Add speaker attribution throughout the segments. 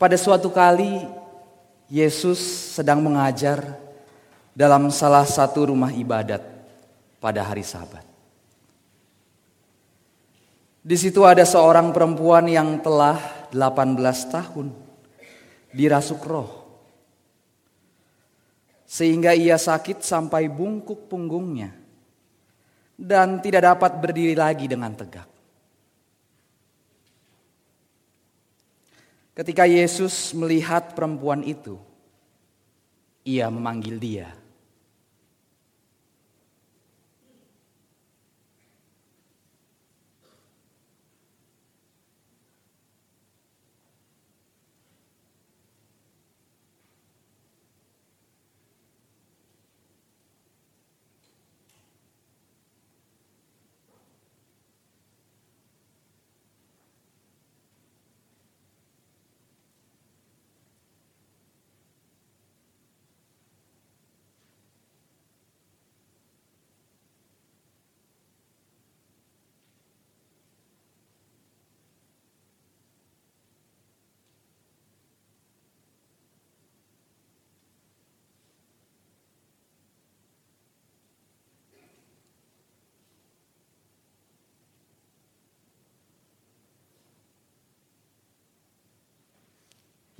Speaker 1: Pada suatu kali, Yesus sedang mengajar dalam salah satu rumah ibadat pada hari Sabat. Di situ ada seorang perempuan yang telah 18 tahun dirasuk roh. Sehingga ia sakit sampai bungkuk punggungnya dan tidak dapat berdiri lagi dengan tegak. Ketika Yesus melihat perempuan itu, ia memanggil dia.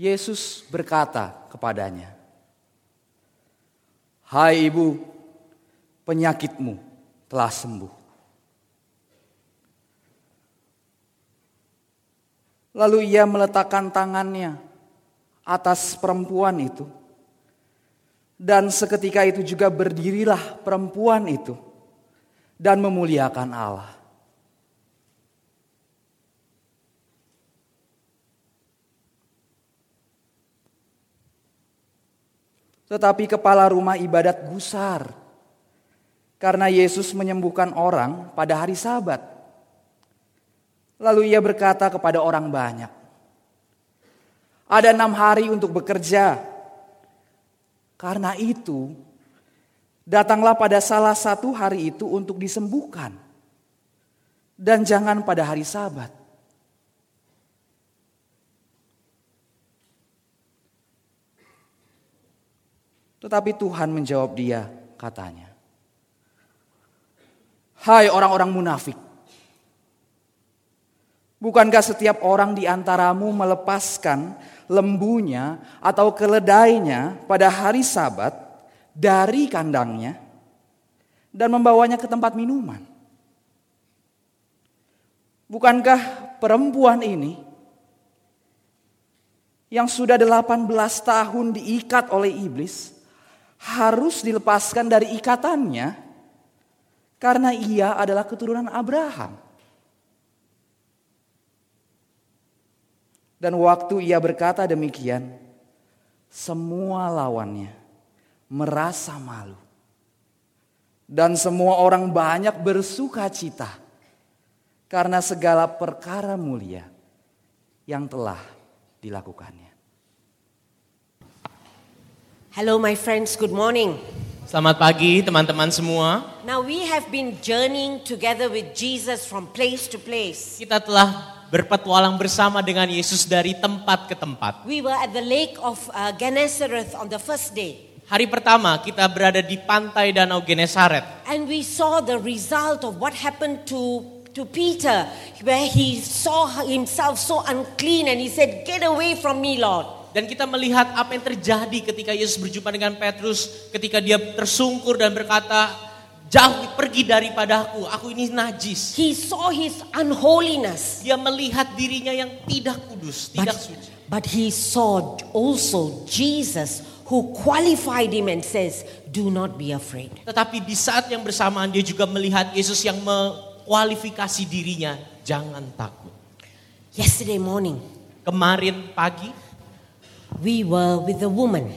Speaker 1: Yesus berkata kepadanya, "Hai ibu, penyakitmu telah sembuh." Lalu ia meletakkan tangannya atas perempuan itu, dan seketika itu juga berdirilah perempuan itu dan memuliakan Allah. Tetapi kepala rumah ibadat gusar karena Yesus menyembuhkan orang pada hari Sabat. Lalu ia berkata kepada orang banyak, "Ada enam hari untuk bekerja. Karena itu, datanglah pada salah satu hari itu untuk disembuhkan, dan jangan pada hari Sabat." Tetapi Tuhan menjawab dia, katanya. Hai orang-orang munafik. Bukankah setiap orang di antaramu melepaskan lembunya atau keledainya pada hari sabat dari kandangnya dan membawanya ke tempat minuman? Bukankah perempuan ini yang sudah 18 tahun diikat oleh iblis harus dilepaskan dari ikatannya karena ia adalah keturunan Abraham. Dan waktu ia berkata demikian, semua lawannya merasa malu. Dan semua orang banyak bersuka cita karena segala perkara mulia yang telah dilakukannya.
Speaker 2: Hello, my friends. Good morning.
Speaker 3: Selamat pagi teman-teman semua.
Speaker 2: Now we have been journeying together with Jesus from place to place.
Speaker 3: Kita telah berpetualang bersama dengan Yesus dari tempat ke tempat.
Speaker 2: We were at the lake of uh, Gennesareth on the first day.
Speaker 3: Hari pertama kita berada di pantai Danau Genesaret.
Speaker 2: And we saw the result of what happened to to Peter where he saw himself so unclean and he said, "Get away from me, Lord."
Speaker 3: Dan kita melihat apa yang terjadi ketika Yesus berjumpa dengan Petrus, ketika dia tersungkur dan berkata, jauh pergi daripadaku, aku ini najis.
Speaker 2: He saw his unholiness.
Speaker 3: Dia melihat dirinya yang tidak kudus,
Speaker 2: but,
Speaker 3: tidak suci.
Speaker 2: But he saw also Jesus who qualified him and says, do not be afraid.
Speaker 3: Tetapi di saat yang bersamaan dia juga melihat Yesus yang mekualifikasi dirinya, jangan takut.
Speaker 2: Yesterday morning.
Speaker 3: Kemarin pagi
Speaker 2: We were with a woman.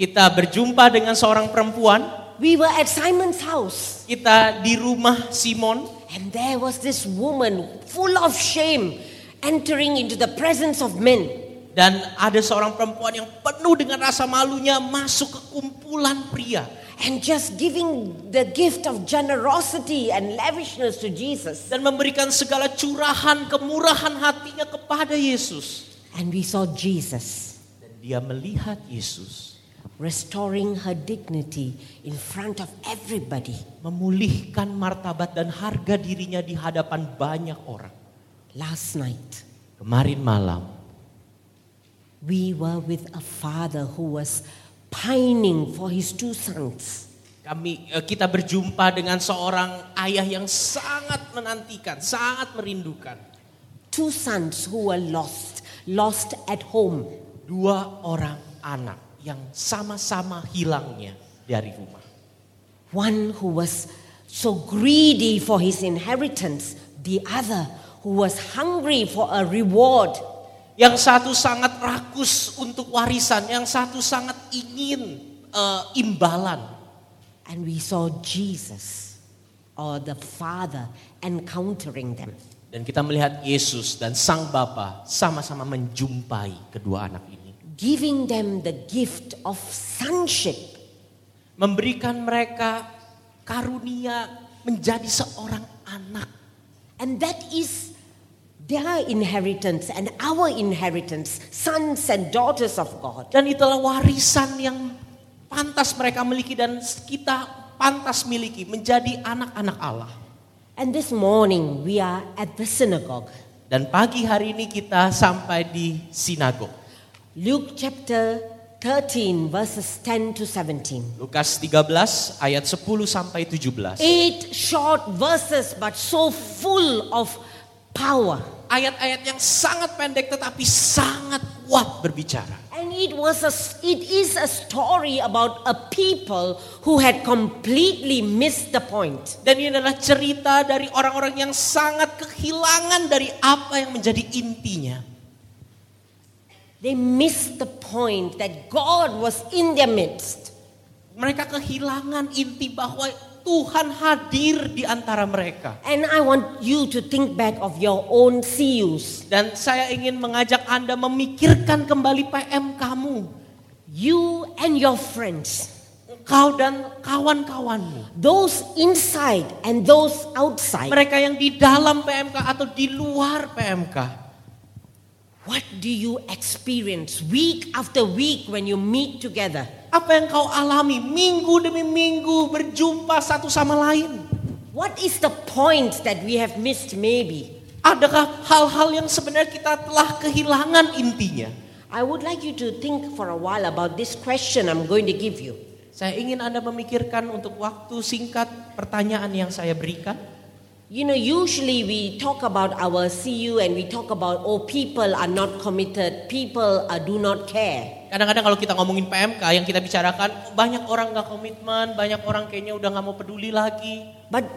Speaker 3: Kita berjumpa dengan seorang perempuan.
Speaker 2: We were at Simon's house.
Speaker 3: Kita di rumah Simon.
Speaker 2: And there was this woman full of shame entering into the presence of men.
Speaker 3: Dan ada seorang perempuan yang penuh dengan rasa malunya masuk ke kumpulan pria.
Speaker 2: and just giving the gift of generosity and lavishness to Jesus.
Speaker 3: dan memberikan segala curahan kemurahan hatinya kepada Yesus.
Speaker 2: And we saw Jesus
Speaker 3: dia melihat Yesus
Speaker 2: restoring her dignity in front of everybody.
Speaker 3: memulihkan martabat dan harga dirinya di hadapan banyak orang.
Speaker 2: Last night,
Speaker 3: Kemarin malam
Speaker 2: we were with a father who was pining for his two sons.
Speaker 3: kami eh, kita berjumpa dengan seorang ayah yang sangat menantikan, sangat merindukan.
Speaker 2: Two sons who were lost, lost at home.
Speaker 3: Dua orang anak yang sama-sama hilangnya dari rumah.
Speaker 2: One who was so greedy for his inheritance, the other who was hungry for a reward.
Speaker 3: Yang satu sangat rakus untuk warisan, yang satu sangat ingin eh, imbalan.
Speaker 2: And we saw Jesus or the Father encountering them.
Speaker 3: Dan kita melihat Yesus dan Sang Bapa sama-sama menjumpai kedua anak ini.
Speaker 2: Giving them the gift of sonship.
Speaker 3: Memberikan mereka karunia menjadi seorang anak.
Speaker 2: And that is their inheritance and our inheritance, sons and daughters of God.
Speaker 3: Dan itulah warisan yang pantas mereka miliki dan kita pantas miliki menjadi anak-anak Allah.
Speaker 2: And this morning we are at the synagogue.
Speaker 3: Dan pagi hari ini kita sampai di sinagog.
Speaker 2: Luke chapter 13, verses 10 to 17.
Speaker 3: Lukas 13 ayat 10 sampai 17.
Speaker 2: Eight short verses, but so full of power.
Speaker 3: Ayat-ayat yang sangat pendek tetapi sangat kuat berbicara.
Speaker 2: And it was a, it is a story about a people who had completely missed the point.
Speaker 3: Dan ini adalah cerita dari orang-orang yang sangat kehilangan dari apa yang menjadi intinya.
Speaker 2: They missed the point that God was in their midst.
Speaker 3: Mereka kehilangan inti bahwa Tuhan hadir di antara mereka.
Speaker 2: And I want you to think back of your own CUs.
Speaker 3: Dan saya ingin mengajak Anda memikirkan kembali PM kamu.
Speaker 2: You and your friends.
Speaker 3: Kau dan kawan-kawanmu.
Speaker 2: Those inside and those outside.
Speaker 3: Mereka yang di dalam PMK atau di luar PMK.
Speaker 2: What do you experience week after week when you meet together?
Speaker 3: Apa yang kau alami minggu demi minggu berjumpa satu sama lain?
Speaker 2: What is the point that we have missed maybe?
Speaker 3: Adakah hal-hal yang sebenarnya kita telah kehilangan intinya?
Speaker 2: I would like you to think for a while about this question I'm going to give you.
Speaker 3: Saya ingin Anda memikirkan untuk waktu singkat pertanyaan yang saya berikan.
Speaker 2: You know, usually we talk about our CU and we talk about, oh, people are not committed, people uh, do not care.
Speaker 3: Kadang-kadang kalau kita ngomongin PMK yang kita bicarakan banyak orang nggak komitmen, banyak orang kayaknya udah nggak mau peduli lagi.
Speaker 2: But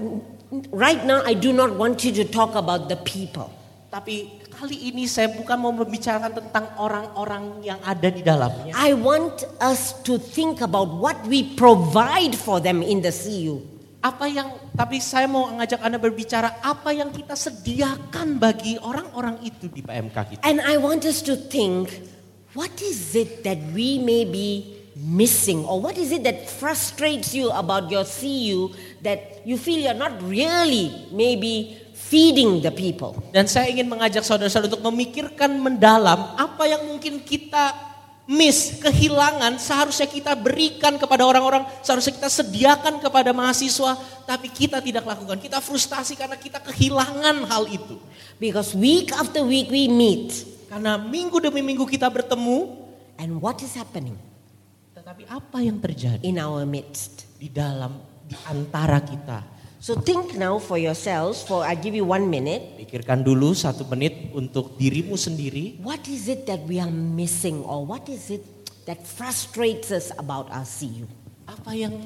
Speaker 2: right now, I do not want you to talk about the people.
Speaker 3: Tapi kali ini saya bukan mau membicarakan tentang orang-orang yang ada di dalamnya.
Speaker 2: I want us to think about what we provide for them in the CU.
Speaker 3: Apa yang tapi saya mau ngajak Anda berbicara apa yang kita sediakan bagi orang-orang itu di PMK kita.
Speaker 2: And I want us to think, what is it that we may be missing or what is it that frustrates you about your CU that you feel you're not really maybe feeding the people?
Speaker 3: Dan saya ingin mengajak saudara-saudara untuk memikirkan mendalam apa yang mungkin kita miss, kehilangan seharusnya kita berikan kepada orang-orang, seharusnya kita sediakan kepada mahasiswa, tapi kita tidak lakukan. Kita frustasi karena kita kehilangan hal itu.
Speaker 2: Because week after week we meet
Speaker 3: Karena minggu demi minggu kita bertemu,
Speaker 2: and what is happening
Speaker 3: tetapi apa yang terjadi
Speaker 2: in our midst?
Speaker 3: di dalam di antara kita?
Speaker 2: So think now for yourselves for I give you 1 minute.
Speaker 3: Pikirkan dulu satu menit untuk dirimu sendiri.
Speaker 2: What is it that we are missing or what is it that frustrates us about our CU?
Speaker 3: Apa yang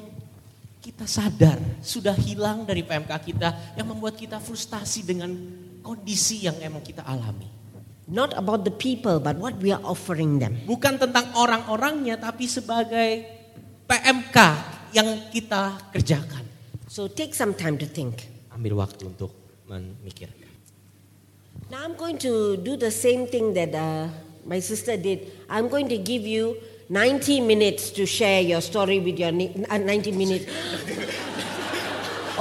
Speaker 3: kita sadar sudah hilang dari PMK kita yang membuat kita frustasi dengan kondisi yang emang kita alami.
Speaker 2: Not about the people but what we are offering them.
Speaker 3: Bukan tentang orang-orangnya tapi sebagai PMK yang kita kerjakan.
Speaker 2: So take some time to think.
Speaker 3: Ambil waktu untuk memikirkan.
Speaker 2: Now I'm going to do the same thing that uh, my sister did. I'm going to give you 90 minutes to share your story with your ni- uh, 90 minutes.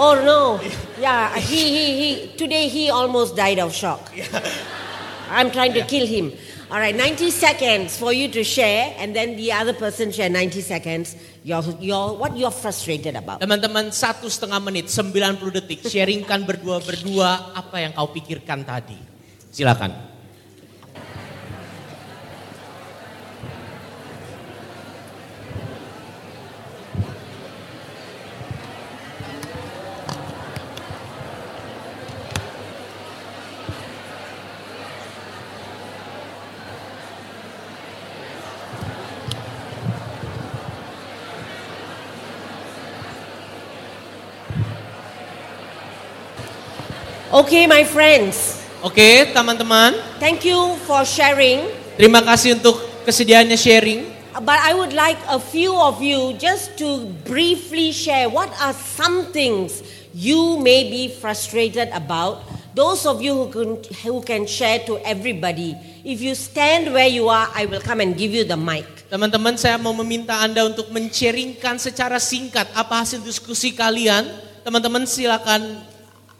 Speaker 2: oh no. Yeah, he, he, he, today he almost died of shock. I'm trying to kill him. All right, 90 seconds for you to share, and then the other person share 90 seconds. Your, your, what you're frustrated about.
Speaker 3: Teman-teman satu setengah menit, 90 detik, sharingkan berdua-berdua apa yang kau pikirkan tadi. Silakan.
Speaker 2: Okay, my friends,
Speaker 3: Oke, teman-teman,
Speaker 2: thank you for sharing.
Speaker 3: terima kasih untuk kesediaannya sharing.
Speaker 2: But I would like a few of you just to briefly share what are some things you may be frustrated about. Those of you who can, who can share to everybody. If you stand where you are, I will come and give you the mic.
Speaker 3: Teman-teman, saya mau meminta Anda untuk men-sharingkan secara singkat apa hasil diskusi kalian. Teman-teman silakan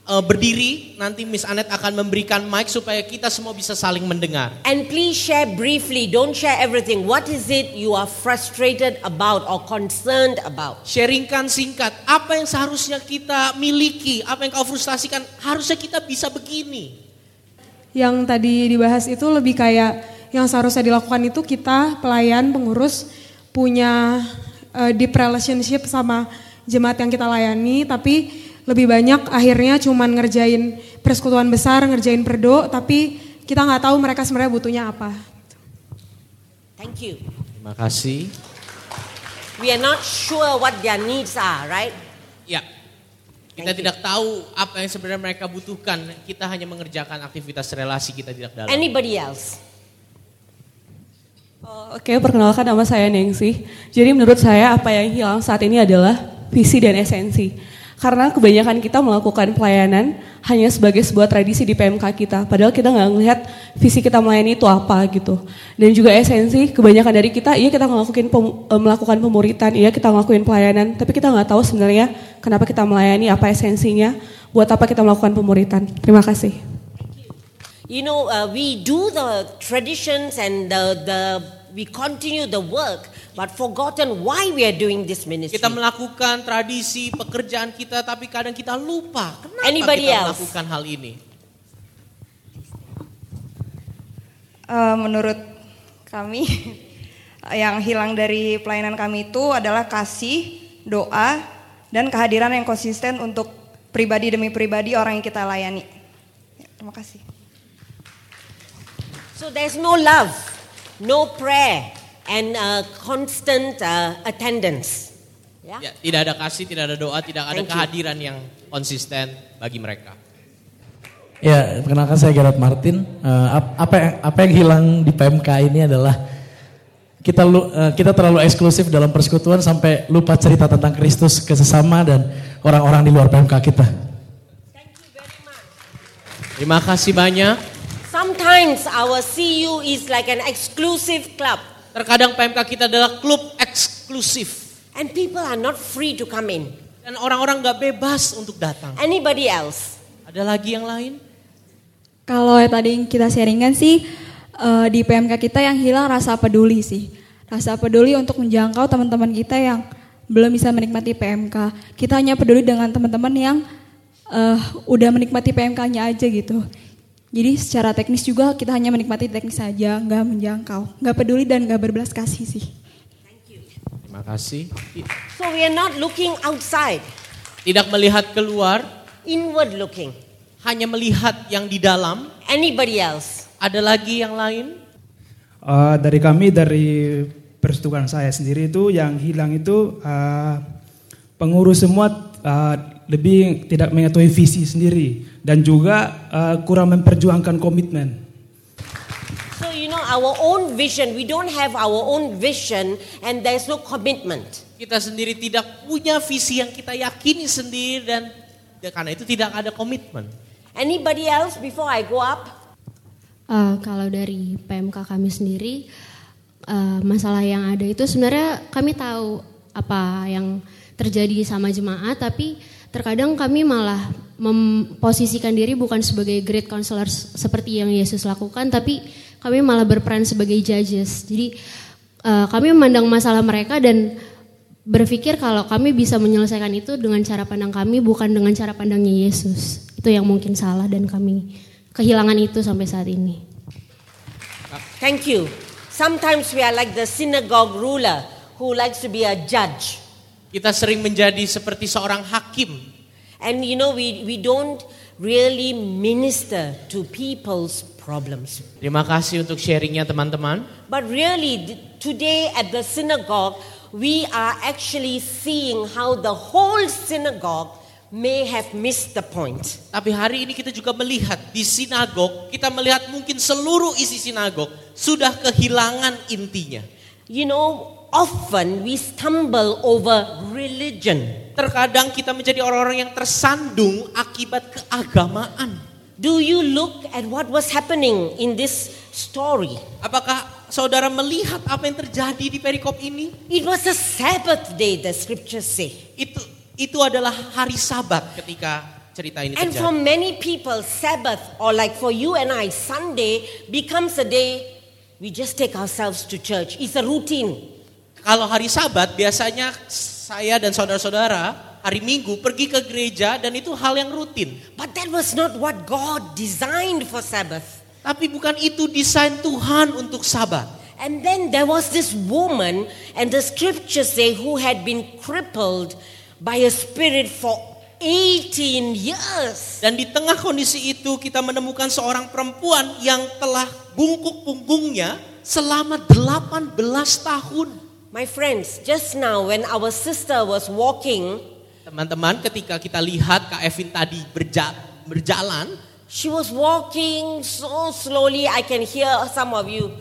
Speaker 3: eh, berdiri, nanti Miss Anet akan memberikan mic supaya kita semua bisa saling mendengar.
Speaker 2: And please share briefly, don't share everything. What is it you are frustrated about or concerned about?
Speaker 3: Sharingkan singkat, apa yang seharusnya kita miliki, apa yang kau frustasikan, harusnya kita bisa begini.
Speaker 4: Yang tadi dibahas itu lebih kayak yang seharusnya dilakukan itu kita pelayan pengurus punya eh, deep relationship sama jemaat yang kita layani tapi lebih banyak akhirnya cuman ngerjain persekutuan besar, ngerjain perdo tapi kita nggak tahu mereka sebenarnya butuhnya apa.
Speaker 2: Thank you.
Speaker 3: Terima kasih.
Speaker 2: We are not sure what their needs are, right?
Speaker 3: Ya, kita
Speaker 2: Thank you.
Speaker 3: tidak tahu apa yang sebenarnya mereka butuhkan. Kita hanya mengerjakan aktivitas relasi kita tidak dalam.
Speaker 2: Anybody else?
Speaker 5: Oke, perkenalkan nama saya Nengsi. Jadi menurut saya apa yang hilang saat ini adalah visi dan esensi. Karena kebanyakan kita melakukan pelayanan hanya sebagai sebuah tradisi di PMK kita. Padahal kita nggak ngelihat visi kita melayani itu apa gitu. Dan juga esensi, kebanyakan dari kita, iya kita ngelakuin pem- eh, melakukan pemuritan, iya kita ngelakuin pelayanan. Tapi kita nggak tahu sebenarnya kenapa kita melayani, apa esensinya, buat apa kita melakukan pemuritan. Terima kasih.
Speaker 2: You know, uh, we do the traditions and the, the we continue the work, but forgotten why we are doing this ministry.
Speaker 3: Kita melakukan tradisi pekerjaan kita, tapi kadang kita lupa kenapa
Speaker 2: Anybody
Speaker 3: kita
Speaker 2: else?
Speaker 3: melakukan hal ini.
Speaker 6: Eh, menurut kami yang hilang dari pelayanan kami itu adalah kasih, doa, dan kehadiran yang konsisten untuk pribadi demi pribadi orang yang kita layani. Ya, terima kasih.
Speaker 2: So there's no love, no prayer, and uh, constant uh, attendance. Yeah?
Speaker 3: Ya, tidak ada kasih, tidak ada doa, tidak ada
Speaker 2: Thank you.
Speaker 3: kehadiran yang konsisten bagi mereka.
Speaker 7: Ya, perkenalkan saya Gerard Martin. Ap- apa yang, apa yang hilang di PMK ini adalah kita lu- eh, kita terlalu eksklusif dalam persekutuan sampai lupa cerita tentang Kristus ke sesama dan orang-orang di luar PMK kita.
Speaker 3: Terima kasih banyak.
Speaker 2: Sometimes our CU is like an exclusive club,
Speaker 3: Terkadang PMK kita adalah klub eksklusif
Speaker 2: and people are not free to come in.
Speaker 3: dan orang-orang nggak bebas untuk datang.
Speaker 2: Anybody else?
Speaker 3: Ada lagi yang lain?
Speaker 8: Kalau yang tadi kita sharingan sih eh, di PMK kita yang hilang rasa peduli sih. Rasa peduli untuk menjangkau teman-teman kita yang belum bisa menikmati PMK. Kita hanya peduli dengan teman-teman yang eh, udah menikmati PMK-nya aja gitu. Jadi secara teknis juga kita hanya menikmati teknis saja, nggak menjangkau, nggak peduli dan nggak berbelas kasih sih.
Speaker 3: Terima kasih.
Speaker 2: So we are not looking outside,
Speaker 3: Tidak melihat keluar,
Speaker 2: inward looking.
Speaker 3: hanya melihat yang di dalam.
Speaker 2: Anybody else?
Speaker 3: Ada lagi yang lain?
Speaker 9: Eh, dari kami dari persekutuan saya sendiri itu yang hilang itu eh, pengurus semua eh, lebih tidak mengetahui visi sendiri dan juga eh, kurang memperjuangkan komitmen.
Speaker 2: So, you know, our own vision, we don't have our own vision and there's no commitment.
Speaker 3: Kita sendiri tidak punya visi yang kita yakini sendiri dan ya karena itu tidak ada komitmen.
Speaker 2: Anybody else before I go up?
Speaker 10: Eh, kalau dari PMK kami sendiri, eh, masalah yang ada itu sebenarnya kami tahu apa yang terjadi sama jemaat, tapi terkadang kami malah memposisikan diri bukan sebagai great counselor seperti yang Yesus lakukan, tapi kami malah berperan sebagai judges. Jadi eh, kami memandang masalah mereka dan berpikir kalau kami bisa menyelesaikan itu dengan cara pandang kami bukan dengan cara pandangnya Yesus. Itu yang mungkin salah dan kami kehilangan itu sampai saat ini.
Speaker 2: Thank you. Sometimes we are like the synagogue ruler who likes to be a judge.
Speaker 3: Kita sering menjadi seperti seorang hakim.
Speaker 2: And you know, we, we don't really minister to people's problems.
Speaker 3: Terima kasih untuk sharingnya teman-teman.
Speaker 2: But really, today at the synagogue, we are actually seeing how the whole synagogue may have missed the point.
Speaker 3: Tapi hari ini kita juga melihat di sinagog, kita melihat mungkin seluruh isi sinagog sudah kehilangan intinya.
Speaker 2: You know, often we stumble over religion.
Speaker 3: Terkadang kita menjadi orang-orang yang tersandung akibat keagamaan.
Speaker 2: Do you look at what was happening in this story?
Speaker 3: Apakah saudara melihat apa yang terjadi di perikop ini?
Speaker 2: It was a Sabbath day, the scriptures say.
Speaker 3: Itu itu adalah hari Sabat ketika cerita ini
Speaker 2: And for
Speaker 3: terjadi.
Speaker 2: many people, Sabbath, or like for you and I, Sunday becomes a day we just take ourselves to church. It's a routine.
Speaker 3: Kalau hari Sabat biasanya saya dan saudara-saudara hari Minggu pergi ke gereja dan itu hal yang rutin.
Speaker 2: But that was not what God designed for Sabbath.
Speaker 3: Tapi bukan itu desain Tuhan untuk Sabat.
Speaker 2: And then there was this woman, and the scriptures say, who had been crippled by a spirit for 18 years.
Speaker 3: Dan di tengah kondisi itu kita menemukan seorang perempuan yang telah bungkuk punggungnya selama 18 tahun.
Speaker 2: My friends, just now when our sister was walking,
Speaker 3: Teman-teman ketika kita lihat Kak Evin tadi berja- berjalan,
Speaker 2: she was walking so slowly. I can hear some of you.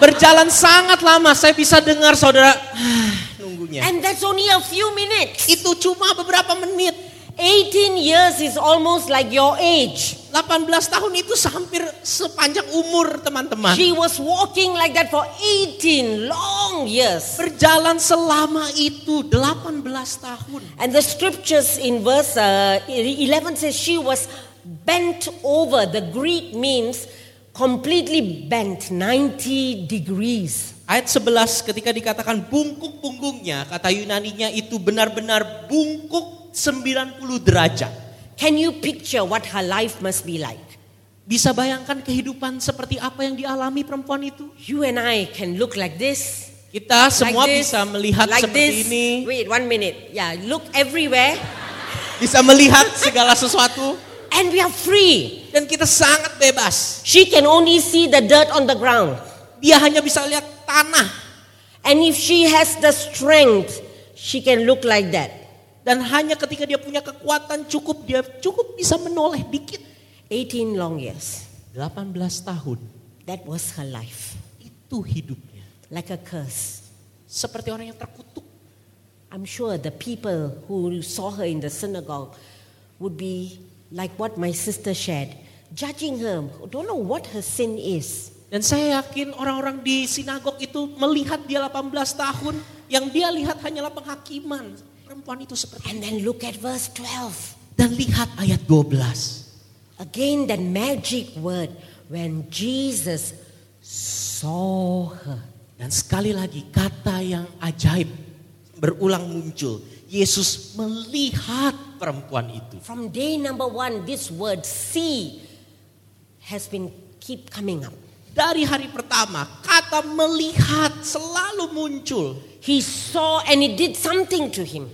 Speaker 3: berjalan sangat lama saya bisa dengar saudara nunggunya.
Speaker 2: And that's only a few minutes.
Speaker 3: Itu cuma beberapa menit.
Speaker 2: 18 years is almost like your age.
Speaker 3: 18 tahun itu hampir sepanjang umur teman-teman.
Speaker 2: She was walking like that for 18 long years.
Speaker 3: Berjalan selama itu 18 tahun.
Speaker 2: And the scriptures in verse uh, 11 says she was bent over. The Greek means completely bent 90 degrees.
Speaker 3: Ayat 11 ketika dikatakan bungkuk punggungnya, kata Yunaninya itu benar-benar bungkuk 90 derajat.
Speaker 2: Can you picture what her life must be like?
Speaker 3: Bisa bayangkan kehidupan seperti apa yang dialami perempuan itu?
Speaker 2: You and I can look like this.
Speaker 3: Kita semua
Speaker 2: like this,
Speaker 3: bisa melihat
Speaker 2: like
Speaker 3: seperti
Speaker 2: this.
Speaker 3: ini,
Speaker 2: Wait, one minute. Yeah, look everywhere.
Speaker 3: bisa melihat segala sesuatu
Speaker 2: And we are free.
Speaker 3: dan kita sangat bebas.
Speaker 2: She can only see the dirt on the ground.
Speaker 3: Dia hanya bisa lihat tanah
Speaker 2: And if she has the strength, she can look like that.
Speaker 3: Dan hanya ketika dia punya kekuatan cukup dia cukup bisa menoleh dikit.
Speaker 2: 18 long years.
Speaker 3: 18 tahun
Speaker 2: That was her life.
Speaker 3: itu hidupnya.
Speaker 2: Like a curse.
Speaker 3: Seperti orang yang terkutuk.
Speaker 2: I'm sure the people who saw her in the synagogue would be like what my sister shared, judging her, don't know what her sin is.
Speaker 3: Dan saya yakin orang-orang di sinagog itu melihat dia 18 tahun, yang dia lihat hanyalah penghakiman. Perempuan itu seperti
Speaker 2: And then look at verse 12.
Speaker 3: Dan lihat ayat 12.
Speaker 2: Again, that magic word when Jesus saw her.
Speaker 3: Dan sekali lagi kata yang ajaib berulang muncul. Yesus melihat perempuan itu.
Speaker 2: From day number one, this word see has been keep coming up.
Speaker 3: Dari hari pertama, kata melihat selalu muncul.
Speaker 2: He saw and it did something to him.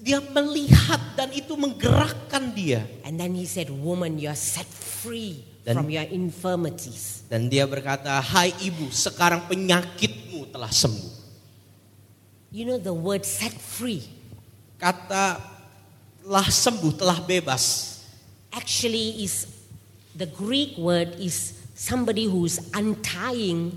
Speaker 3: Dia melihat dan itu menggerakkan dia.
Speaker 2: And then he said, Woman, you are set free
Speaker 3: Dan-
Speaker 2: from your infirmities.
Speaker 3: Dan dia berkata, hai ibu sekarang penyakitmu telah sembuh.
Speaker 2: You know the word set free
Speaker 3: Kata telah sembuh, telah bebas.
Speaker 2: actually is the Greek word is somebody who's untying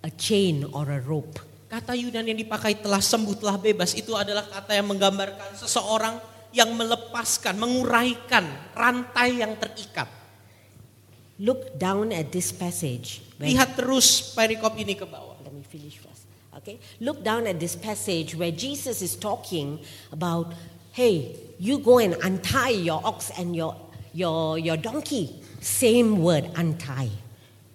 Speaker 2: a chain or a rope.
Speaker 3: Kata Yunani yang dipakai telah sembuh, telah bebas itu adalah kata yang menggambarkan seseorang yang melepaskan, menguraikan rantai yang terikat.
Speaker 2: Look down at this passage.
Speaker 3: Lihat terus perikop ini ke bawah.
Speaker 2: Let me finish first. Okay? Look down at this passage where Jesus is talking about, hey, you go and untie your ox and your, your, your donkey. Same word, untie.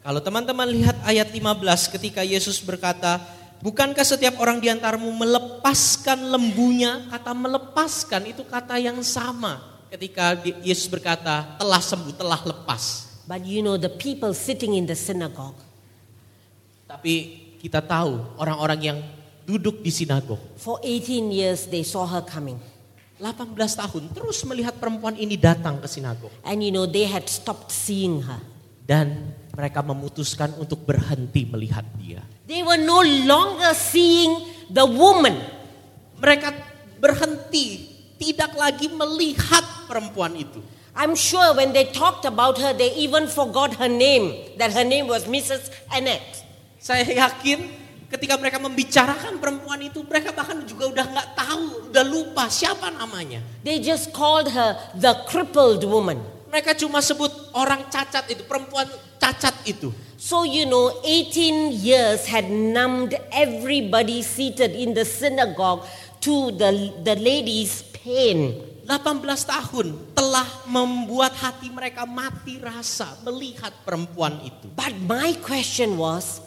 Speaker 3: Kalau teman-teman lihat ayat 15 ketika Yesus berkata, Bukankah setiap orang di antaramu melepaskan lembunya? Kata melepaskan itu kata yang sama ketika Yesus berkata telah sembuh, telah lepas.
Speaker 2: But you know, the people sitting in the synagogue,
Speaker 3: Tapi kita tahu orang-orang yang duduk di sinagog
Speaker 2: for 18 years they saw her coming.
Speaker 3: 18 tahun terus melihat perempuan ini datang ke sinagog
Speaker 2: And you know, they had stopped seeing her.
Speaker 3: dan mereka memutuskan untuk berhenti melihat dia.
Speaker 2: They were no longer seeing the woman.
Speaker 3: Mereka berhenti tidak lagi melihat perempuan itu.
Speaker 2: I'm sure when they talked about her, they even forgot her name, that her name was Mrs. Annette.
Speaker 3: Saya yakin ketika mereka membicarakan perempuan itu, mereka bahkan juga udah nggak tahu, udah lupa siapa namanya.
Speaker 2: They just called her the crippled woman.
Speaker 3: Mereka cuma sebut orang cacat itu, perempuan cacat itu.
Speaker 2: So, you know, 18 years had numbed everybody seated in the synagogue to the, the lady's pain.
Speaker 3: 18 tahun telah membuat hati mereka mati rasa melihat perempuan itu.
Speaker 2: But my question was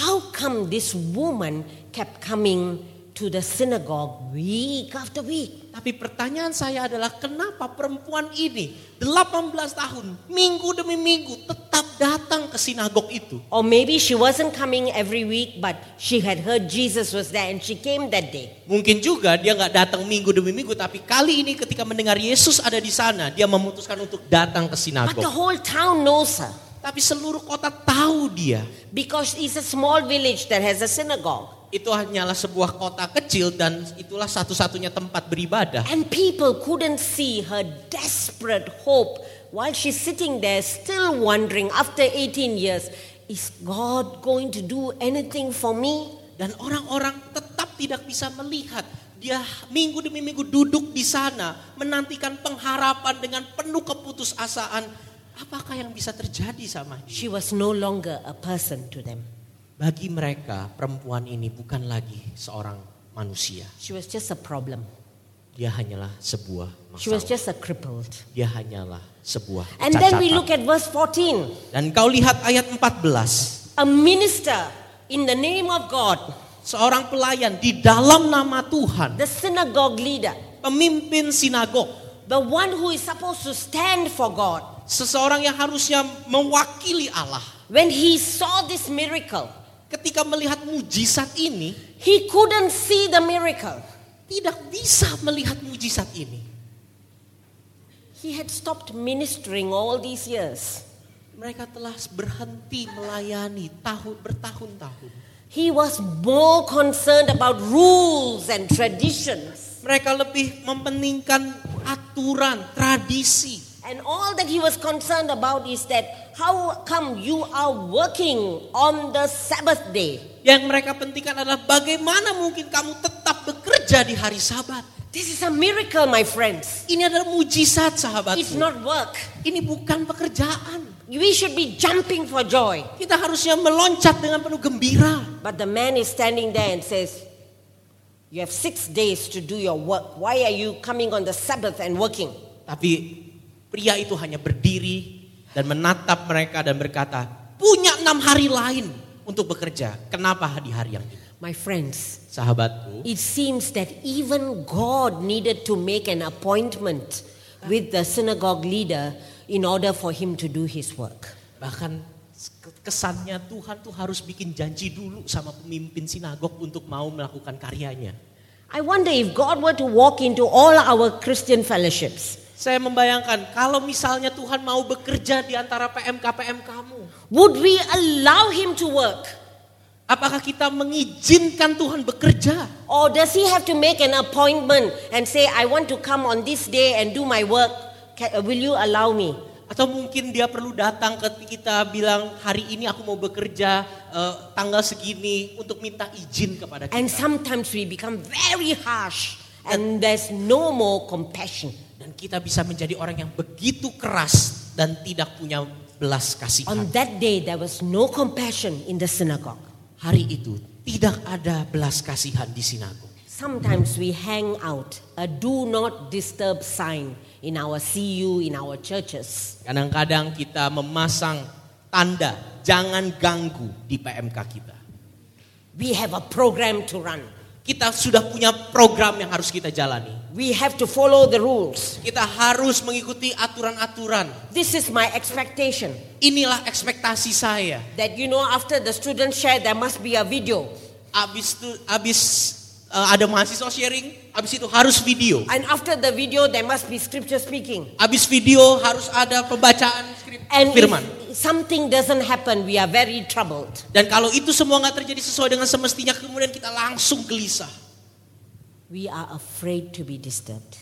Speaker 2: how come this woman kept coming to the synagogue week after week?
Speaker 3: Tapi pertanyaan saya adalah kenapa perempuan ini 18 tahun, minggu demi minggu tetap datang ke sinagog itu.
Speaker 2: Or maybe she wasn't coming every week, but she had heard Jesus was there and she came that day.
Speaker 3: Mungkin juga dia nggak datang minggu demi minggu, tapi kali ini ketika mendengar Yesus ada di sana, dia memutuskan untuk datang ke
Speaker 2: But the
Speaker 3: sinagog.
Speaker 2: whole town knows her
Speaker 3: Tapi seluruh kota tahu dia.
Speaker 2: because it's a small village that has a synagogue.
Speaker 3: Itu hanyalah sebuah kota kecil dan itulah satu-satunya tempat beribadah.
Speaker 2: And people couldn't see her desperate hope while she's sitting there still wondering after 18 years, is God going to do anything for me?
Speaker 3: Dan orang-orang tetap tidak bisa melihat. Dia minggu demi minggu duduk di sana menantikan pengharapan dengan penuh keputusasaan. Apakah yang bisa terjadi sama dia?
Speaker 2: She was no longer a person to them.
Speaker 3: Bagi mereka perempuan ini bukan lagi seorang manusia.
Speaker 2: She was just a problem.
Speaker 3: Dia hanyalah sebuah
Speaker 2: She was
Speaker 3: masalah.
Speaker 2: just a crippled.
Speaker 3: Dia hanyalah sebuah
Speaker 2: And then we look at verse 14.
Speaker 3: Dan kau lihat ayat 14.
Speaker 2: A minister in the name of God,
Speaker 3: Seorang pelayan di dalam nama Tuhan.
Speaker 2: the synagogue leader,
Speaker 3: Pemimpin sinagog.
Speaker 2: the one who is supposed to stand for God,
Speaker 3: Seseorang yang harusnya mewakili Allah.
Speaker 2: when he saw this miracle,
Speaker 3: Ketika melihat mujizat ini.
Speaker 2: he couldn't see the miracle.
Speaker 3: Tidak bisa melihat mujizat ini.
Speaker 2: He had stopped ministering all these years.
Speaker 3: Mereka telah berhenti melayani tahun bertahun-tahun.
Speaker 2: He was more concerned about rules and traditions.
Speaker 3: Mereka lebih mementingkan aturan, tradisi.
Speaker 2: And all that he was concerned about is that how come you are working on the Sabbath day?
Speaker 3: Yang mereka pentingkan adalah bagaimana mungkin kamu tetap bekerja di hari sabat.
Speaker 2: This is a miracle, my friends.
Speaker 3: Ini adalah mujizat sahabatku.
Speaker 2: It's not work.
Speaker 3: Ini bukan pekerjaan.
Speaker 2: We should be jumping for joy.
Speaker 3: Kita harusnya meloncat dengan penuh gembira.
Speaker 2: But the man is standing there and says, You have six days to do your work. Why are you coming on the Sabbath and working?
Speaker 3: Tapi pria itu hanya berdiri dan menatap mereka dan berkata, punya enam hari lain untuk bekerja. Kenapa di hari yang ini?
Speaker 2: My friends,
Speaker 3: Sahabatku,
Speaker 2: it seems that even God needed to make an appointment with the synagogue leader in order for him to do his work.
Speaker 3: bahkan kesannya Tuhan tuh harus bikin janji dulu sama pemimpin sinagog untuk mau melakukan karyanya.
Speaker 2: I wonder if God were to walk into all our Christian fellowships,
Speaker 3: Saya membayangkan kalau misalnya Tuhan mau bekerja di antara PMK-PM kamu.
Speaker 2: would we allow him to work?
Speaker 3: Apakah kita mengizinkan Tuhan bekerja?
Speaker 2: Or does he have to make an appointment and say, I want to come on this day and do my work? Uh, Will you allow me?
Speaker 3: Atau mungkin dia perlu datang ke kita bilang hari ini aku mau bekerja eh, tanggal segini untuk minta izin kepada kita.
Speaker 2: And sometimes we become very harsh and there's no more compassion.
Speaker 3: Dan kita bisa menjadi orang yang begitu keras dan tidak punya belas kasihan.
Speaker 2: On that day, there was no compassion in the synagogue.
Speaker 3: Hari itu tidak ada belas kasihan di sinagog.
Speaker 2: Sometimes we hang out a do not disturb sign in our CU, in our churches.
Speaker 3: Kadang-kadang kita memasang tanda jangan ganggu di PMK kita.
Speaker 2: We have a program to run.
Speaker 3: Kita sudah punya program yang harus kita jalani.
Speaker 2: We have to follow the rules.
Speaker 3: Kita harus mengikuti aturan-aturan.
Speaker 2: This is my expectation
Speaker 3: Inilah ekspektasi saya.
Speaker 2: that you know after the students share there must be a video
Speaker 3: Abis itu abis eh, ada mahasiswa sharing, abis itu harus video.
Speaker 2: and after the video there must be scripture speaking.
Speaker 3: Abis video harus ada pembacaan skrip
Speaker 2: And
Speaker 3: firman.
Speaker 2: something doesn't happen we are very troubled.
Speaker 3: Dan kalau itu semua nggak terjadi sesuai dengan semestinya, kemudian kita langsung gelisah.
Speaker 2: We are afraid to be disturbed.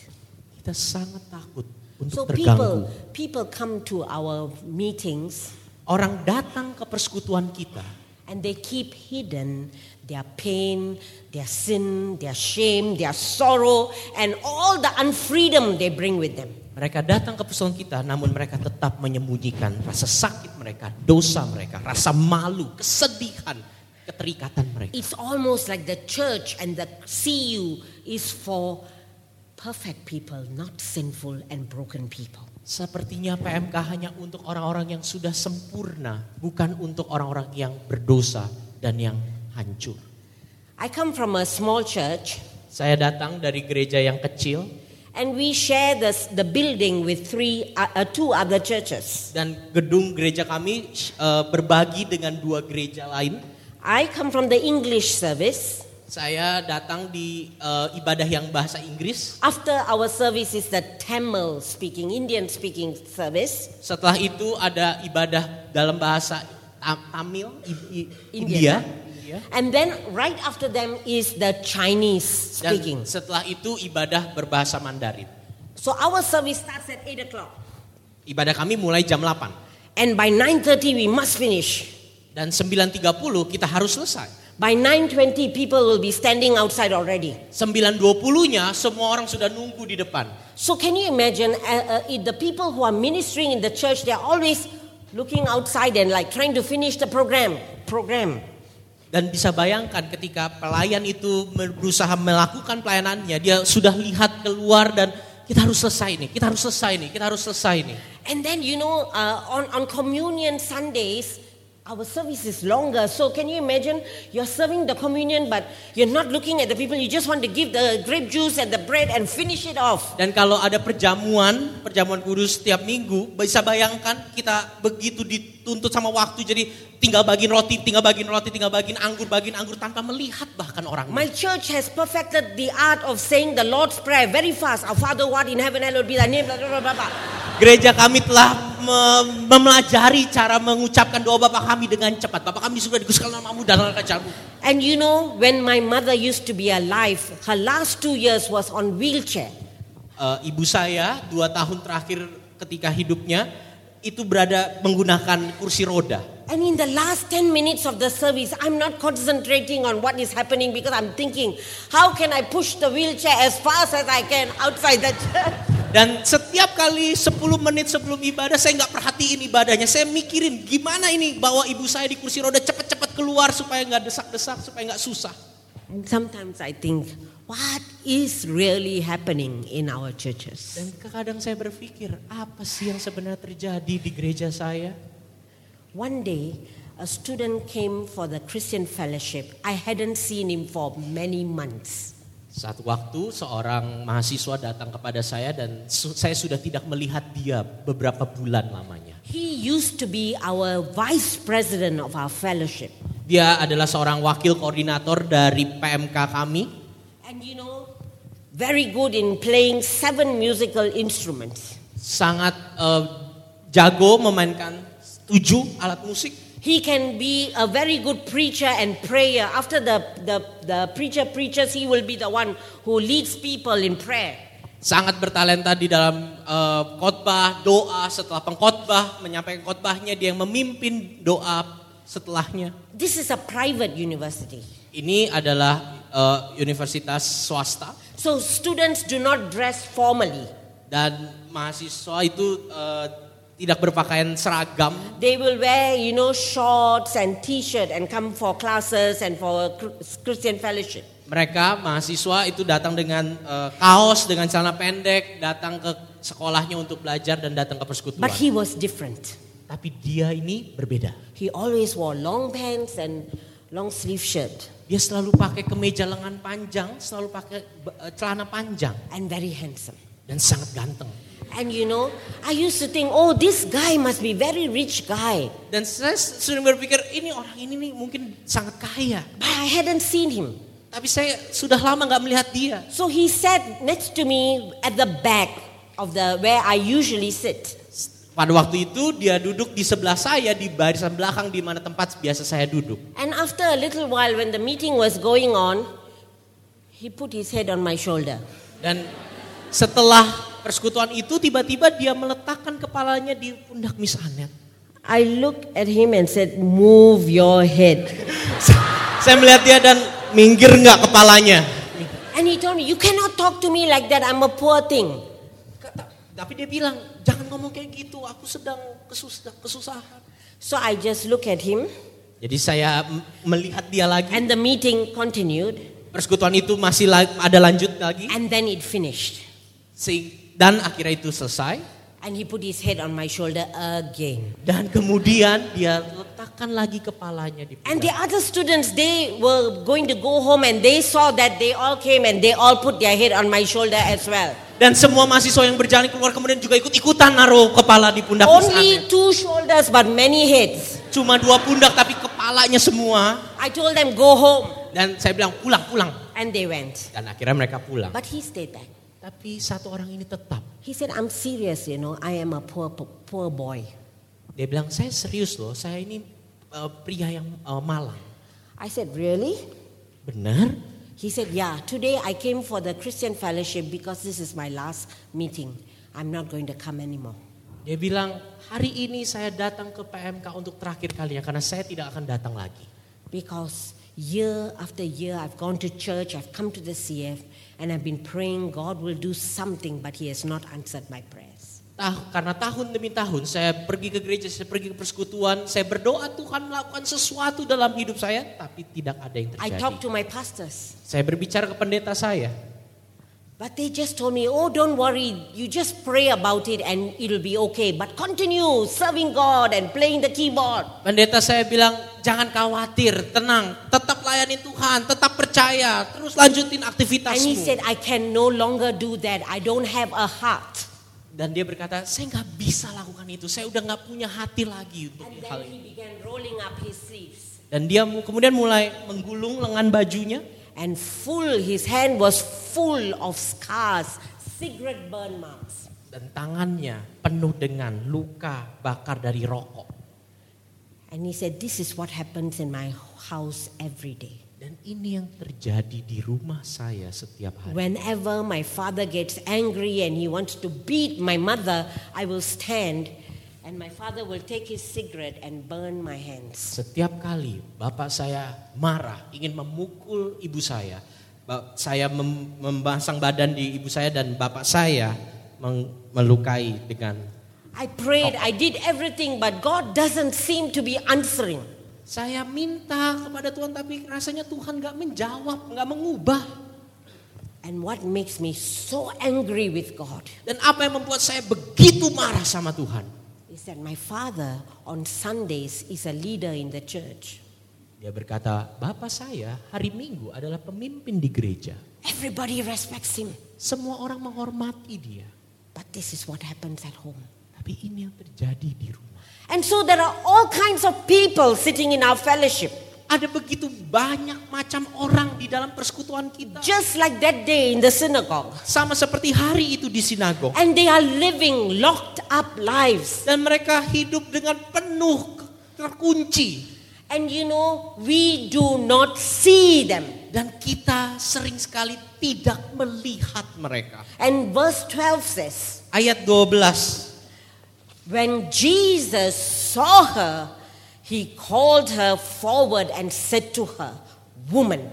Speaker 3: Kita sangat takut untuk
Speaker 2: So
Speaker 3: terganggu.
Speaker 2: people people come to our meetings
Speaker 3: Orang datang ke persekutuan kita,
Speaker 2: and they keep hidden their pain, their sin, their shame, their sorrow, and all the unfreedom they bring with them.
Speaker 3: mereka datang ke persekutuan kita, namun mereka tetap menyembunyikan rasa sakit mereka, dosa mereka, rasa malu, kesedihan, keterikatan mereka.
Speaker 2: It's almost like the church and the CU is for perfect people, not sinful and broken people.
Speaker 3: Sepertinya PMK hanya untuk orang-orang yang sudah sempurna, bukan untuk orang-orang yang berdosa dan yang hancur.
Speaker 2: I come from a small church
Speaker 3: Saya datang dari gereja yang kecil
Speaker 2: and we share this, the building with three, uh, uh, two other churches.
Speaker 3: dan gedung gereja kami eh, berbagi dengan dua gereja lain.
Speaker 2: I come from the English service.
Speaker 3: Saya datang di eh, ibadah yang bahasa Inggris.
Speaker 2: After our service is the Tamil speaking, Indian speaking service.
Speaker 3: Setelah itu ada ibadah dalam bahasa Ta- Tamil, I- I-
Speaker 2: India.
Speaker 3: India.
Speaker 2: And then right after them is the Chinese
Speaker 3: Dan
Speaker 2: speaking.
Speaker 3: setelah itu ibadah berbahasa Mandarin.
Speaker 2: So our service starts at 8 o'clock.
Speaker 3: Ibadah kami mulai jam 8.
Speaker 2: And by 9.30 we must finish.
Speaker 3: Dan 9.30 kita harus selesai.
Speaker 2: By 9.20 people will be standing outside already.
Speaker 3: 9.20-nya semua orang sudah nunggu di depan.
Speaker 2: So can you imagine uh, uh, the people who are ministering in the church, they're always looking outside and like trying to finish the program. Program.
Speaker 3: Dan bisa bayangkan ketika pelayan itu berusaha melakukan pelayanannya, dia sudah lihat keluar dan kita harus selesai nih, kita harus selesai nih, kita harus selesai nih.
Speaker 2: And then you know, uh, on on communion Sundays, our service is longer. So can you imagine? You're serving the communion, but you're not looking at the people. You just want to give the grape juice and the bread and finish it off.
Speaker 3: Dan kalau ada perjamuan, perjamuan kudus setiap minggu, bisa bayangkan kita begitu dituntut sama waktu, jadi tinggal bagiin roti, tinggal bagiin roti, tinggal bagiin anggur, bagiin anggur tanpa melihat bahkan orang.
Speaker 2: My church has perfected the art of saying the Lord's Prayer very fast. Our Father who art in heaven, hallowed be thy name. Blah, blah, blah, blah.
Speaker 3: Gereja kami telah me- memelajari cara mengucapkan doa Bapa kami dengan cepat. Bapa kami sudah dikuduskan namamu dalam kerjamu.
Speaker 2: And you know, when my mother used to be alive, her last two years was on wheelchair.
Speaker 3: Eh, ibu saya dua tahun terakhir ketika hidupnya itu berada menggunakan kursi roda.
Speaker 2: And in the last 10 minutes of the service, I'm not concentrating on what is happening because I'm thinking, how can I push the wheelchair as fast as I can outside the church?
Speaker 3: Dan setiap kali 10 menit sebelum ibadah saya nggak perhatiin ibadahnya. Saya mikirin gimana ini bawa ibu saya di kursi roda cepat-cepat keluar supaya nggak desak-desak, supaya nggak susah.
Speaker 2: And sometimes I think, what is really happening in our churches?
Speaker 3: Dan kadang saya berpikir, apa sih yang sebenarnya terjadi di gereja saya?
Speaker 2: One day, a student came for the Christian fellowship. I hadn't seen him for many months.
Speaker 3: Satu waktu seorang mahasiswa datang kepada saya dan su- saya sudah tidak melihat dia beberapa bulan lamanya.
Speaker 2: He used to be our vice president of our fellowship.
Speaker 3: Dia adalah seorang wakil koordinator dari PMK kami.
Speaker 2: And you know, very good in playing seven musical instruments.
Speaker 3: Sangat eh, jago memainkan tujuh alat musik.
Speaker 2: He can be a very good preacher and prayer. After the, the, the preacher preaches, he will be the one who leads people in prayer.
Speaker 3: Sangat bertalenta di dalam eh, khotbah, doa setelah pengkhotbah, menyampaikan khotbahnya dia yang memimpin doa setelahnya.
Speaker 2: This is a private university.
Speaker 3: Ini adalah eh, universitas swasta
Speaker 2: So students do not dress formally.
Speaker 3: dan mahasiswa itu eh, tidak berpakaian seragam.
Speaker 2: They will wear, you know, shorts and t-shirt and come for classes and for Christian fellowship.
Speaker 3: Mereka mahasiswa itu datang dengan uh, kaos dengan celana pendek, datang ke sekolahnya untuk belajar dan datang ke persekutuan.
Speaker 2: But he was different.
Speaker 3: Tapi dia ini berbeda.
Speaker 2: He always wore long pants and long sleeve shirt.
Speaker 3: Dia selalu pakai kemeja lengan panjang, selalu pakai uh, celana panjang.
Speaker 2: And very handsome.
Speaker 3: Dan sangat ganteng.
Speaker 2: And you know, I used to think, oh, this guy must be very rich guy.
Speaker 3: Dan saya sering berpikir, ini orang ini nih mungkin sangat kaya.
Speaker 2: But I hadn't seen him.
Speaker 3: Tapi saya sudah lama nggak melihat dia.
Speaker 2: So he sat next to me at the back of the where I usually sit.
Speaker 3: Pada waktu itu dia duduk di sebelah saya di barisan belakang di mana tempat biasa saya duduk.
Speaker 2: And after a little while when the meeting was going on, he put his head on my shoulder.
Speaker 3: Dan setelah persekutuan itu tiba-tiba dia meletakkan kepalanya di pundak Miss Anet.
Speaker 2: I look at him and said, "Move your head."
Speaker 3: saya melihat dia dan minggir nggak kepalanya.
Speaker 2: And he told me, "You cannot talk to me like that. I'm a poor thing."
Speaker 3: Tapi dia bilang, jangan ngomong kayak gitu, aku sedang kesusah, kesusahan.
Speaker 2: So I just look at him.
Speaker 3: Jadi saya melihat dia lagi.
Speaker 2: And the meeting continued.
Speaker 3: Persekutuan itu masih ada lanjut lagi.
Speaker 2: And then it finished.
Speaker 3: Dan akhirnya itu selesai.
Speaker 2: And he put his head on my shoulder again.
Speaker 3: Dan kemudian dia letakkan lagi kepalanya di
Speaker 2: And the other students, they were going to go home and they saw that they all came and they all put their head on my shoulder as well.
Speaker 3: Dan semua mahasiswa yang berjalan keluar kemudian juga ikut-ikutan naruh kepala di pundak
Speaker 2: Only two shoulders but many heads.
Speaker 3: Cuma dua pundak tapi kepalanya semua.
Speaker 2: I told them go home.
Speaker 3: Dan saya bilang pulang, pulang.
Speaker 2: And they went.
Speaker 3: Dan akhirnya mereka pulang.
Speaker 2: But he stayed back.
Speaker 3: Tapi satu orang ini tetap.
Speaker 2: He said, I'm serious, you know. I am a poor poor boy.
Speaker 3: Dia bilang, saya serius loh. Saya ini uh, pria yang uh, malang.
Speaker 2: I said, really?
Speaker 3: Benar?
Speaker 2: He said, Yeah, today I came for the Christian fellowship because this is my last meeting. I'm not going to come anymore.
Speaker 3: Dia bilang, hari ini saya datang ke PMK untuk terakhir kalinya karena saya tidak akan datang lagi.
Speaker 2: Because year after year I've gone to church, I've come to the CF, and I've been praying God will do something, but He has not answered my prayer.
Speaker 3: Tah, karena tahun demi tahun saya pergi ke gereja, saya pergi ke persekutuan, saya berdoa Tuhan melakukan sesuatu dalam hidup saya, tapi tidak ada yang terjadi.
Speaker 2: I talk to my pastors.
Speaker 3: Saya berbicara ke pendeta saya.
Speaker 2: But they just told me, oh don't worry, you just pray about it and it'll be okay. But continue serving God and playing the keyboard.
Speaker 3: Pendeta saya bilang, jangan khawatir, tenang, tetap layani Tuhan, tetap percaya, terus lanjutin aktivitasmu.
Speaker 2: And he said, I can no longer do that, I don't have a heart.
Speaker 3: Dan dia berkata, saya nggak bisa lakukan itu. Saya udah nggak punya hati lagi untuk
Speaker 2: And
Speaker 3: hal
Speaker 2: then he
Speaker 3: ini.
Speaker 2: began rolling up his sleeves.
Speaker 3: Dan dia kemudian mulai menggulung lengan bajunya.
Speaker 2: And full, his hand was full of scars, cigarette burn marks.
Speaker 3: Dan tangannya penuh dengan luka bakar dari rokok.
Speaker 2: And he said, this is what happens in my house every day.
Speaker 3: Dan ini yang terjadi di rumah saya setiap hari.
Speaker 2: Whenever my father gets angry and he wants to beat my mother, I will stand and my father will take his cigarette and burn my hands.
Speaker 3: Setiap kali bapak saya marah, ingin memukul ibu saya, saya mem- membasang badan di ibu saya dan bapak saya melukai dengan
Speaker 2: I prayed, I did everything, but God doesn't seem to be answering.
Speaker 3: saya minta kepada Tuhan tapi rasanya Tuhan nggak menjawab, nggak mengubah.
Speaker 2: And what makes me so angry with God
Speaker 3: Dan apa yang membuat saya begitu marah sama Tuhan?
Speaker 2: Is that my father on Sundays is a leader in the church.
Speaker 3: Dia berkata, Bapak saya hari Minggu adalah pemimpin di gereja.
Speaker 2: Everybody respects him.
Speaker 3: Semua orang menghormati dia.
Speaker 2: But this is what happens at home.
Speaker 3: Tapi ini yang terjadi di rumah.
Speaker 2: And so there are all kinds of people sitting in our fellowship.
Speaker 3: Ada begitu banyak macam orang di dalam persekutuan kita.
Speaker 2: Just like that day in the synagogue.
Speaker 3: Sama seperti hari itu di sinagog.
Speaker 2: And they are living locked up lives.
Speaker 3: Dan mereka hidup dengan penuh terkunci.
Speaker 2: And you know, we do not see them.
Speaker 3: Dan kita sering sekali tidak melihat mereka.
Speaker 2: And verse 12 says,
Speaker 3: Ayat 12.
Speaker 2: When Jesus saw her, he called her forward and said to her, Woman.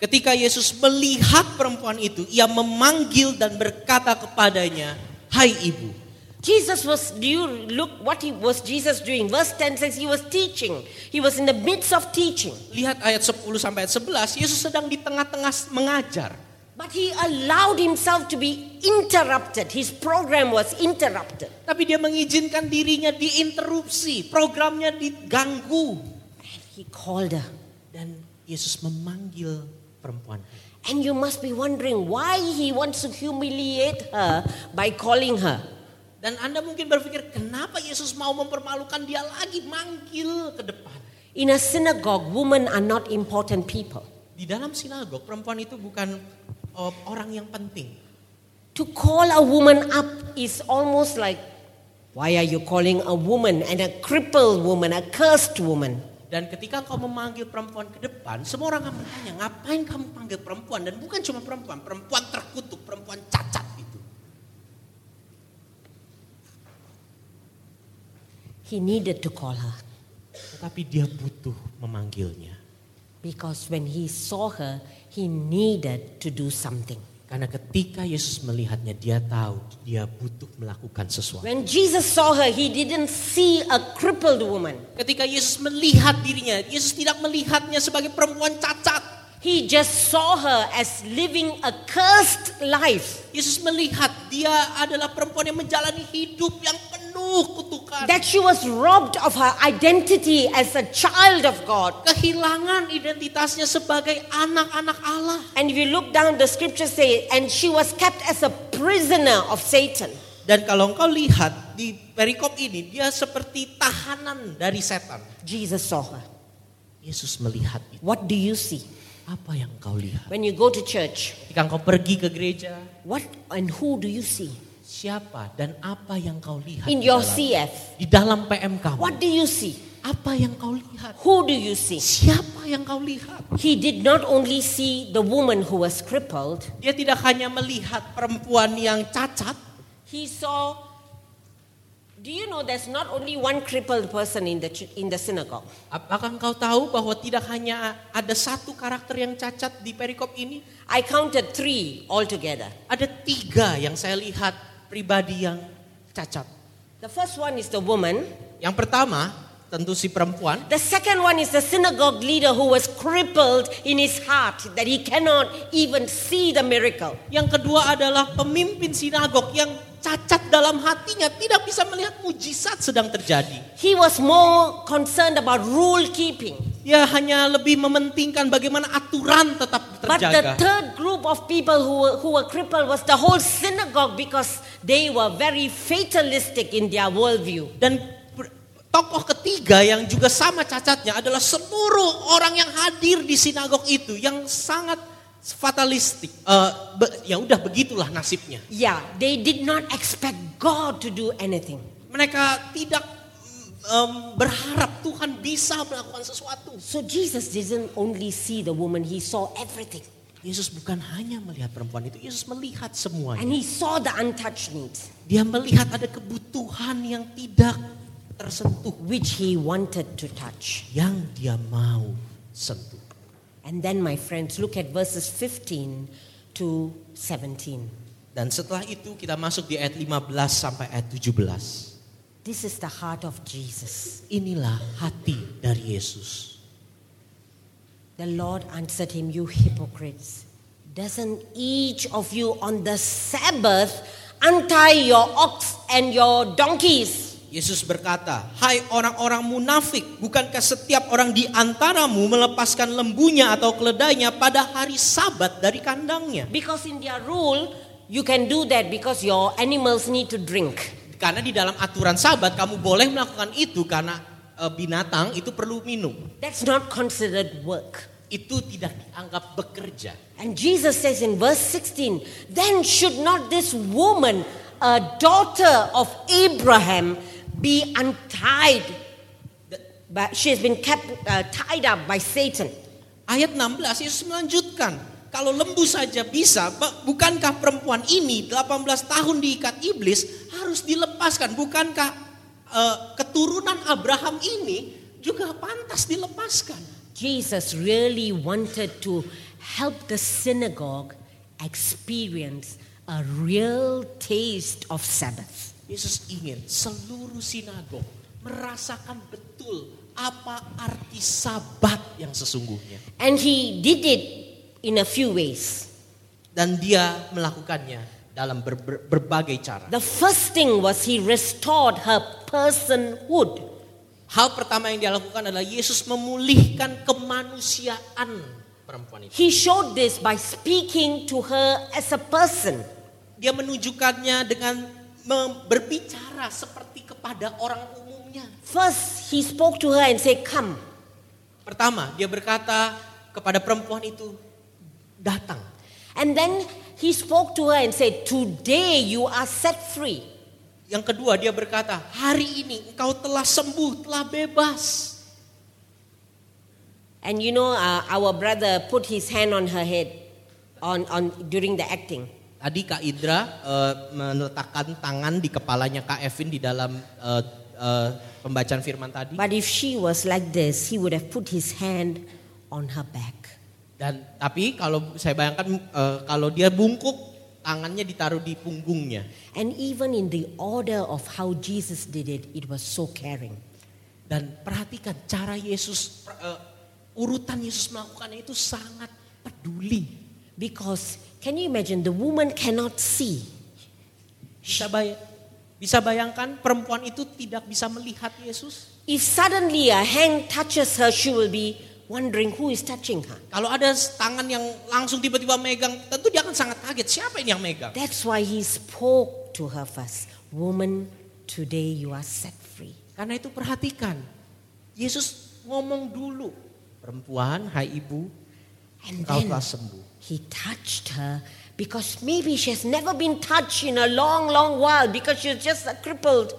Speaker 3: Ketika Yesus melihat perempuan itu, ia memanggil dan berkata kepadanya, "Hai ibu."
Speaker 2: Jesus was, do you look what he was Jesus doing? Verse 10 says he was teaching. He was in the midst of teaching.
Speaker 3: Lihat ayat 10 sampai ayat 11, Yesus sedang di tengah-tengah mengajar.
Speaker 2: But he allowed himself to be interrupted. His program was interrupted.
Speaker 3: Tapi dia mengizinkan dirinya diinterupsi, programnya diganggu.
Speaker 2: He called her.
Speaker 3: Dan Yesus memanggil perempuan.
Speaker 2: And you must be wondering why he wants to humiliate her by calling her.
Speaker 3: Dan Anda mungkin berpikir, kenapa Yesus mau mempermalukan dia lagi, manggil ke depan.
Speaker 2: In a synagogue, women are not important people.
Speaker 3: Di dalam sinagog, perempuan itu bukan uh, orang yang penting.
Speaker 2: To call a woman up is almost like, why are you calling a woman and a crippled woman, a cursed woman?
Speaker 3: Dan ketika kau memanggil perempuan ke depan, semua orang akan bertanya, ngapain kamu panggil perempuan? Dan bukan cuma perempuan, perempuan terkutuk, perempuan cacat itu.
Speaker 2: He needed to call her
Speaker 3: Tetapi dia butuh memanggilnya.
Speaker 2: Because when he saw her, he needed to do something.
Speaker 3: Karena ketika Yesus melihatnya, dia tahu dia butuh melakukan sesuatu.
Speaker 2: When Jesus saw her, he didn't see a crippled woman.
Speaker 3: Ketika Yesus melihat dirinya, Yesus tidak melihatnya sebagai perempuan cacat.
Speaker 2: He just saw her as living a cursed life.
Speaker 3: Yesus melihat dia adalah perempuan yang menjalani hidup yang penuh kutukan.
Speaker 2: That she was robbed of her identity as a child of God.
Speaker 3: Kehilangan identitasnya sebagai anak-anak Allah.
Speaker 2: And if you look down, the scriptures say, and she was kept as a prisoner of Satan.
Speaker 3: Dan kalau engkau lihat di perikop ini, dia seperti tahanan dari setan.
Speaker 2: Jesus saw her.
Speaker 3: Yesus melihat itu.
Speaker 2: What do you see?
Speaker 3: Apa yang kau lihat?
Speaker 2: When you go to church,
Speaker 3: Ketika engkau pergi ke gereja,
Speaker 2: what and who do you see?
Speaker 3: Siapa dan apa yang kau lihat
Speaker 2: In
Speaker 3: di
Speaker 2: your
Speaker 3: dalam,
Speaker 2: CF,
Speaker 3: di dalam PM kamu?
Speaker 2: what do you see?
Speaker 3: Apa yang kau lihat?
Speaker 2: Who do you see?
Speaker 3: Siapa yang kau lihat?
Speaker 2: He did not only see the woman who was crippled,
Speaker 3: Dia tidak hanya melihat perempuan yang cacat,
Speaker 2: he saw Do you know there's not only one crippled person in the in the synagogue?
Speaker 3: Apakah engkau tahu bahwa tidak hanya ada satu karakter yang cacat di perikop ini?
Speaker 2: I counted three altogether.
Speaker 3: Ada tiga yang saya lihat pribadi yang cacat.
Speaker 2: The first one is the woman.
Speaker 3: Yang pertama, tentu si perempuan.
Speaker 2: The second one is the synagogue leader who was crippled in his heart that he cannot even see the miracle.
Speaker 3: Yang kedua adalah pemimpin sinagog yang cacat dalam hatinya tidak bisa melihat mujizat sedang terjadi.
Speaker 2: He was more concerned about rule keeping.
Speaker 3: Dia hanya lebih mementingkan bagaimana aturan tetap
Speaker 2: But the
Speaker 3: terjaga.
Speaker 2: third group of people who were, who were crippled was the whole synagogue because they were very fatalistic in their worldview.
Speaker 3: Dan tokoh ketiga yang juga sama cacatnya adalah seluruh orang yang hadir di sinagog itu yang sangat fatalistik. Eh, be- ya udah begitulah nasibnya.
Speaker 2: Yeah, they did not expect God to do anything.
Speaker 3: Mereka tidak em, berharap Tuhan bisa melakukan sesuatu.
Speaker 2: So Jesus didn't only see the woman, he saw everything.
Speaker 3: Yesus bukan hanya melihat perempuan itu, Yesus melihat semuanya.
Speaker 2: And he saw the untouched needs,
Speaker 3: Dia melihat ada kebutuhan yang tidak tersentuh,
Speaker 2: which he wanted to touch.
Speaker 3: yang dia mau sentuh.
Speaker 2: And then, my friends, look at verses 15 to 17.
Speaker 3: Dan setelah itu kita masuk di ayat 15 sampai ayat 17.
Speaker 2: This is the heart of Jesus.
Speaker 3: Inilah hati dari Yesus.
Speaker 2: The Lord answered him, You hypocrites, doesn't each of you on the Sabbath untie your ox and your donkeys?
Speaker 3: Yesus berkata, Hai orang-orang munafik, bukankah setiap orang di antaramu melepaskan lembunya atau keledainya pada hari sabat dari kandangnya?
Speaker 2: Because in their rule, you can do that because your animals need to drink.
Speaker 3: Karena di dalam aturan sabat kamu boleh melakukan itu karena eh, binatang itu perlu minum.
Speaker 2: That's not considered work.
Speaker 3: Itu tidak dianggap bekerja.
Speaker 2: And Jesus says in verse 16, Then should not this woman, a daughter of Abraham, be untied? But she has been kept uh, tied up by Satan.
Speaker 3: Ayat 16 Yesus melanjutkan, kalau lembu saja bisa, bukankah perempuan ini 18 tahun diikat iblis harus dilepaskan? Bukankah eh, keturunan Abraham ini juga pantas dilepaskan?
Speaker 2: Jesus really wanted to help the synagogue experience a real taste of Sabbath.
Speaker 3: Yesus ingin seluruh sinagog merasakan betul apa arti sabat yang sesungguhnya.
Speaker 2: And he did it in a few ways.
Speaker 3: Dan dia melakukannya dalam ber- ber- berbagai cara.
Speaker 2: The first thing was he restored her personhood.
Speaker 3: Hal pertama yang dia lakukan adalah Yesus memulihkan kemanusiaan perempuan itu.
Speaker 2: He showed this by speaking to her as a person.
Speaker 3: Dia menunjukkannya dengan berbicara seperti kepada orang umumnya.
Speaker 2: First, he spoke to her and said, Come.
Speaker 3: Pertama, dia berkata kepada perempuan itu, datang.
Speaker 2: And then he spoke to her and said, Today you are set free.
Speaker 3: Yang kedua, dia berkata, hari ini engkau telah sembuh, telah bebas.
Speaker 2: And you know, uh, our brother put his hand on her head on, on, during the acting.
Speaker 3: Tadi Kak Indra eh, meletakkan tangan di kepalanya Kak Evin di dalam eh, eh, pembacaan firman tadi.
Speaker 2: But if she was like this, he would have put his hand on her back.
Speaker 3: Dan tapi kalau saya bayangkan eh, kalau dia bungkuk tangannya ditaruh di punggungnya.
Speaker 2: And even in the order of how Jesus did it, it was so caring.
Speaker 3: Dan perhatikan cara Yesus eh, urutan Yesus melakukannya itu sangat peduli.
Speaker 2: Because can you imagine the woman cannot see.
Speaker 3: Bisa bay bisa bayangkan perempuan itu tidak bisa melihat Yesus?
Speaker 2: If suddenly a hand touches her, she will be wondering who is touching her.
Speaker 3: Kalau ada tangan yang langsung tiba-tiba megang, tentu dia akan sangat kaget. Siapa ini yang megang?
Speaker 2: That's why he spoke to her first. Woman, today you are set free.
Speaker 3: Karena itu perhatikan. Yesus ngomong dulu. Perempuan, hai ibu,
Speaker 2: And
Speaker 3: engkau
Speaker 2: then
Speaker 3: telah sembuh.
Speaker 2: he touched her because maybe she has never been touched in a long, long while because she's just a crippled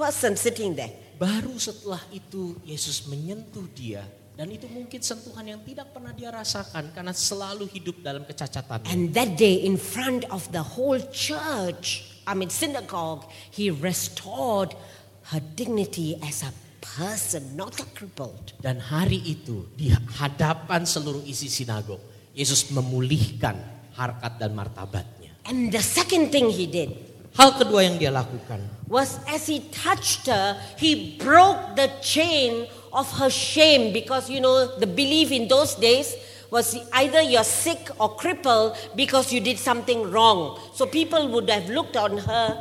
Speaker 2: person sitting there.
Speaker 3: Baru setelah itu Yesus menyentuh dia. Dan itu mungkin sentuhan yang tidak pernah dia rasakan karena selalu hidup dalam kecacatan.
Speaker 2: And that day, in front of the whole church, I mean, synagogue, he restored her dignity as a person, not a crippled.
Speaker 3: Dan hari itu di hadapan seluruh isi sinagog, Yesus memulihkan harkat dan martabatnya.
Speaker 2: And the second thing he did
Speaker 3: Hal kedua yang dia lakukan,
Speaker 2: was as he touched her, he broke the chain of her shame because you know the belief in those days was either you're sick or crippled because you did something wrong. So people would have looked on her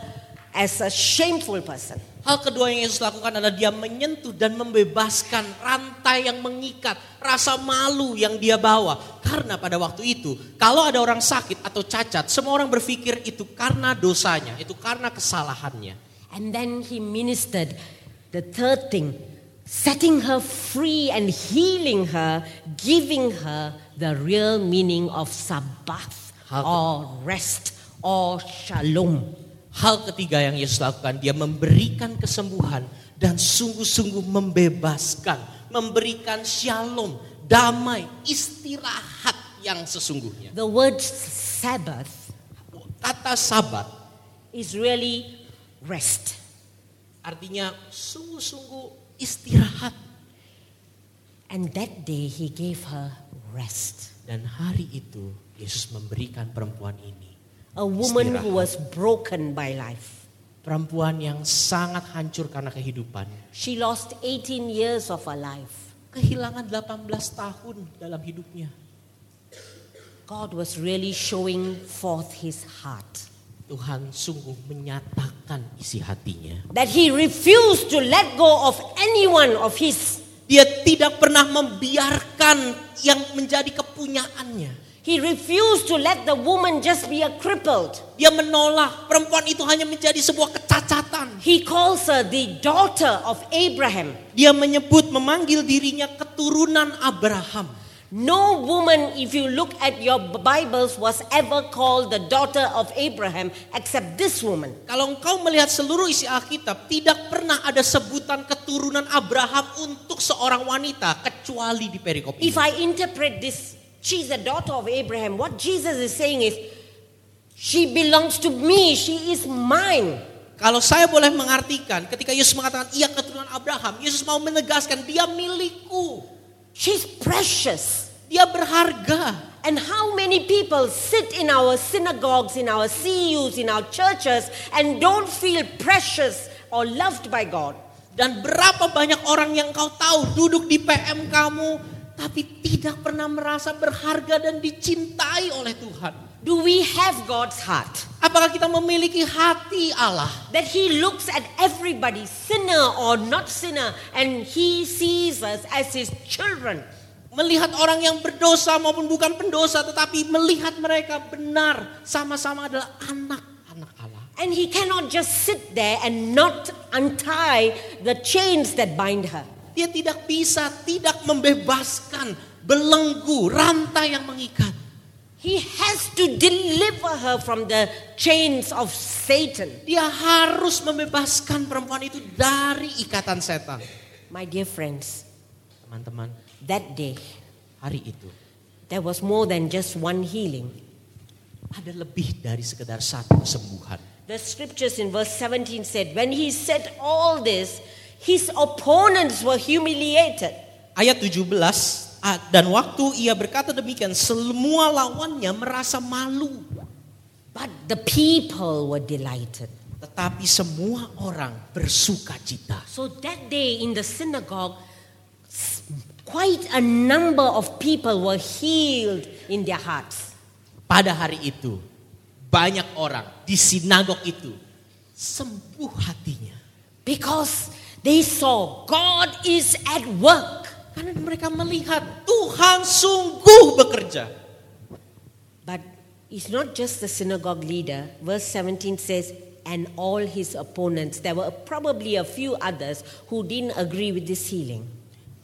Speaker 2: as a shameful person.
Speaker 3: Hal kedua yang Yesus lakukan adalah dia menyentuh dan membebaskan rantai yang mengikat, rasa malu yang dia bawa. Karena pada waktu itu, kalau ada orang sakit atau cacat, semua orang berpikir itu karena dosanya, itu karena kesalahannya.
Speaker 2: And then he ministered the third thing, setting her free and healing her, giving her the real meaning of sabbath or rest or shalom.
Speaker 3: Hal ketiga yang Yesus lakukan, dia memberikan kesembuhan dan sungguh-sungguh membebaskan, memberikan shalom, damai, istirahat yang sesungguhnya.
Speaker 2: The word Sabbath
Speaker 3: Kata sabat
Speaker 2: is really rest.
Speaker 3: artinya sungguh-sungguh istirahat.
Speaker 2: And that day he gave her rest.
Speaker 3: Dan hari itu Yesus memberikan perempuan ini.
Speaker 2: A woman
Speaker 3: Istirahat.
Speaker 2: who was broken by life.
Speaker 3: Perempuan yang sangat hancur karena kehidupan.
Speaker 2: She lost 18 years of her life.
Speaker 3: Kehilangan 18 tahun dalam hidupnya.
Speaker 2: God was really showing forth his heart.
Speaker 3: Tuhan sungguh menyatakan isi hatinya.
Speaker 2: That he refused to let go of anyone of his.
Speaker 3: Dia tidak pernah membiarkan yang menjadi kepunyaannya.
Speaker 2: He refused to let the woman just be a crippled.
Speaker 3: Dia menolak perempuan itu hanya menjadi sebuah kecacatan.
Speaker 2: He calls her the daughter of Abraham.
Speaker 3: Dia menyebut memanggil dirinya keturunan Abraham.
Speaker 2: No woman, if you look at your Bibles, was ever called the daughter of Abraham except this woman.
Speaker 3: Kalau engkau melihat seluruh isi Alkitab, tidak pernah ada sebutan keturunan Abraham untuk seorang wanita kecuali di perikop ini.
Speaker 2: If I interpret this, she's a daughter of Abraham, what Jesus is saying is, she belongs to me, she is mine.
Speaker 3: Kalau saya boleh mengartikan, ketika Yesus mengatakan ia keturunan Abraham, Yesus mau menegaskan dia milikku.
Speaker 2: She's precious.
Speaker 3: Dia berharga.
Speaker 2: And how many people sit in our synagogues, in our CUs, in our churches, and don't feel precious or loved by God?
Speaker 3: Dan berapa banyak orang yang kau tahu duduk di PM kamu tapi tidak pernah merasa berharga dan dicintai oleh Tuhan.
Speaker 2: Do we have God's heart?
Speaker 3: Apakah kita memiliki hati Allah?
Speaker 2: That He looks at everybody, sinner or not sinner, and He sees us as His children.
Speaker 3: Melihat orang yang berdosa maupun bukan pendosa tetapi melihat mereka benar sama-sama adalah anak-anak Allah.
Speaker 2: And He cannot just sit there and not untie the chains that bind her.
Speaker 3: Dia tidak bisa tidak membebaskan belenggu, rantai yang mengikat.
Speaker 2: He has to deliver her from the chains of Satan.
Speaker 3: Dia harus membebaskan perempuan itu dari ikatan setan.
Speaker 2: My dear friends,
Speaker 3: Teman-teman,
Speaker 2: that day
Speaker 3: hari itu
Speaker 2: there was more than just one healing.
Speaker 3: ada lebih dari sekedar satu kesembuhan.
Speaker 2: The scriptures in verse 17 said, When he said all this, his opponents were humiliated.
Speaker 3: Ayat 17, ah, dan waktu ia berkata demikian, semua lawannya merasa malu.
Speaker 2: But the people were delighted.
Speaker 3: Tetapi semua orang bersuka cita.
Speaker 2: So that day in the synagogue, quite a number of people were healed in their hearts.
Speaker 3: Pada hari itu, banyak orang di sinagog itu sembuh hatinya.
Speaker 2: Because they saw God is at work.
Speaker 3: Karena mereka melihat Tuhan sungguh bekerja.
Speaker 2: But it's not just the synagogue leader. Verse 17 says, and all his opponents. There were probably a few others who didn't agree with this healing.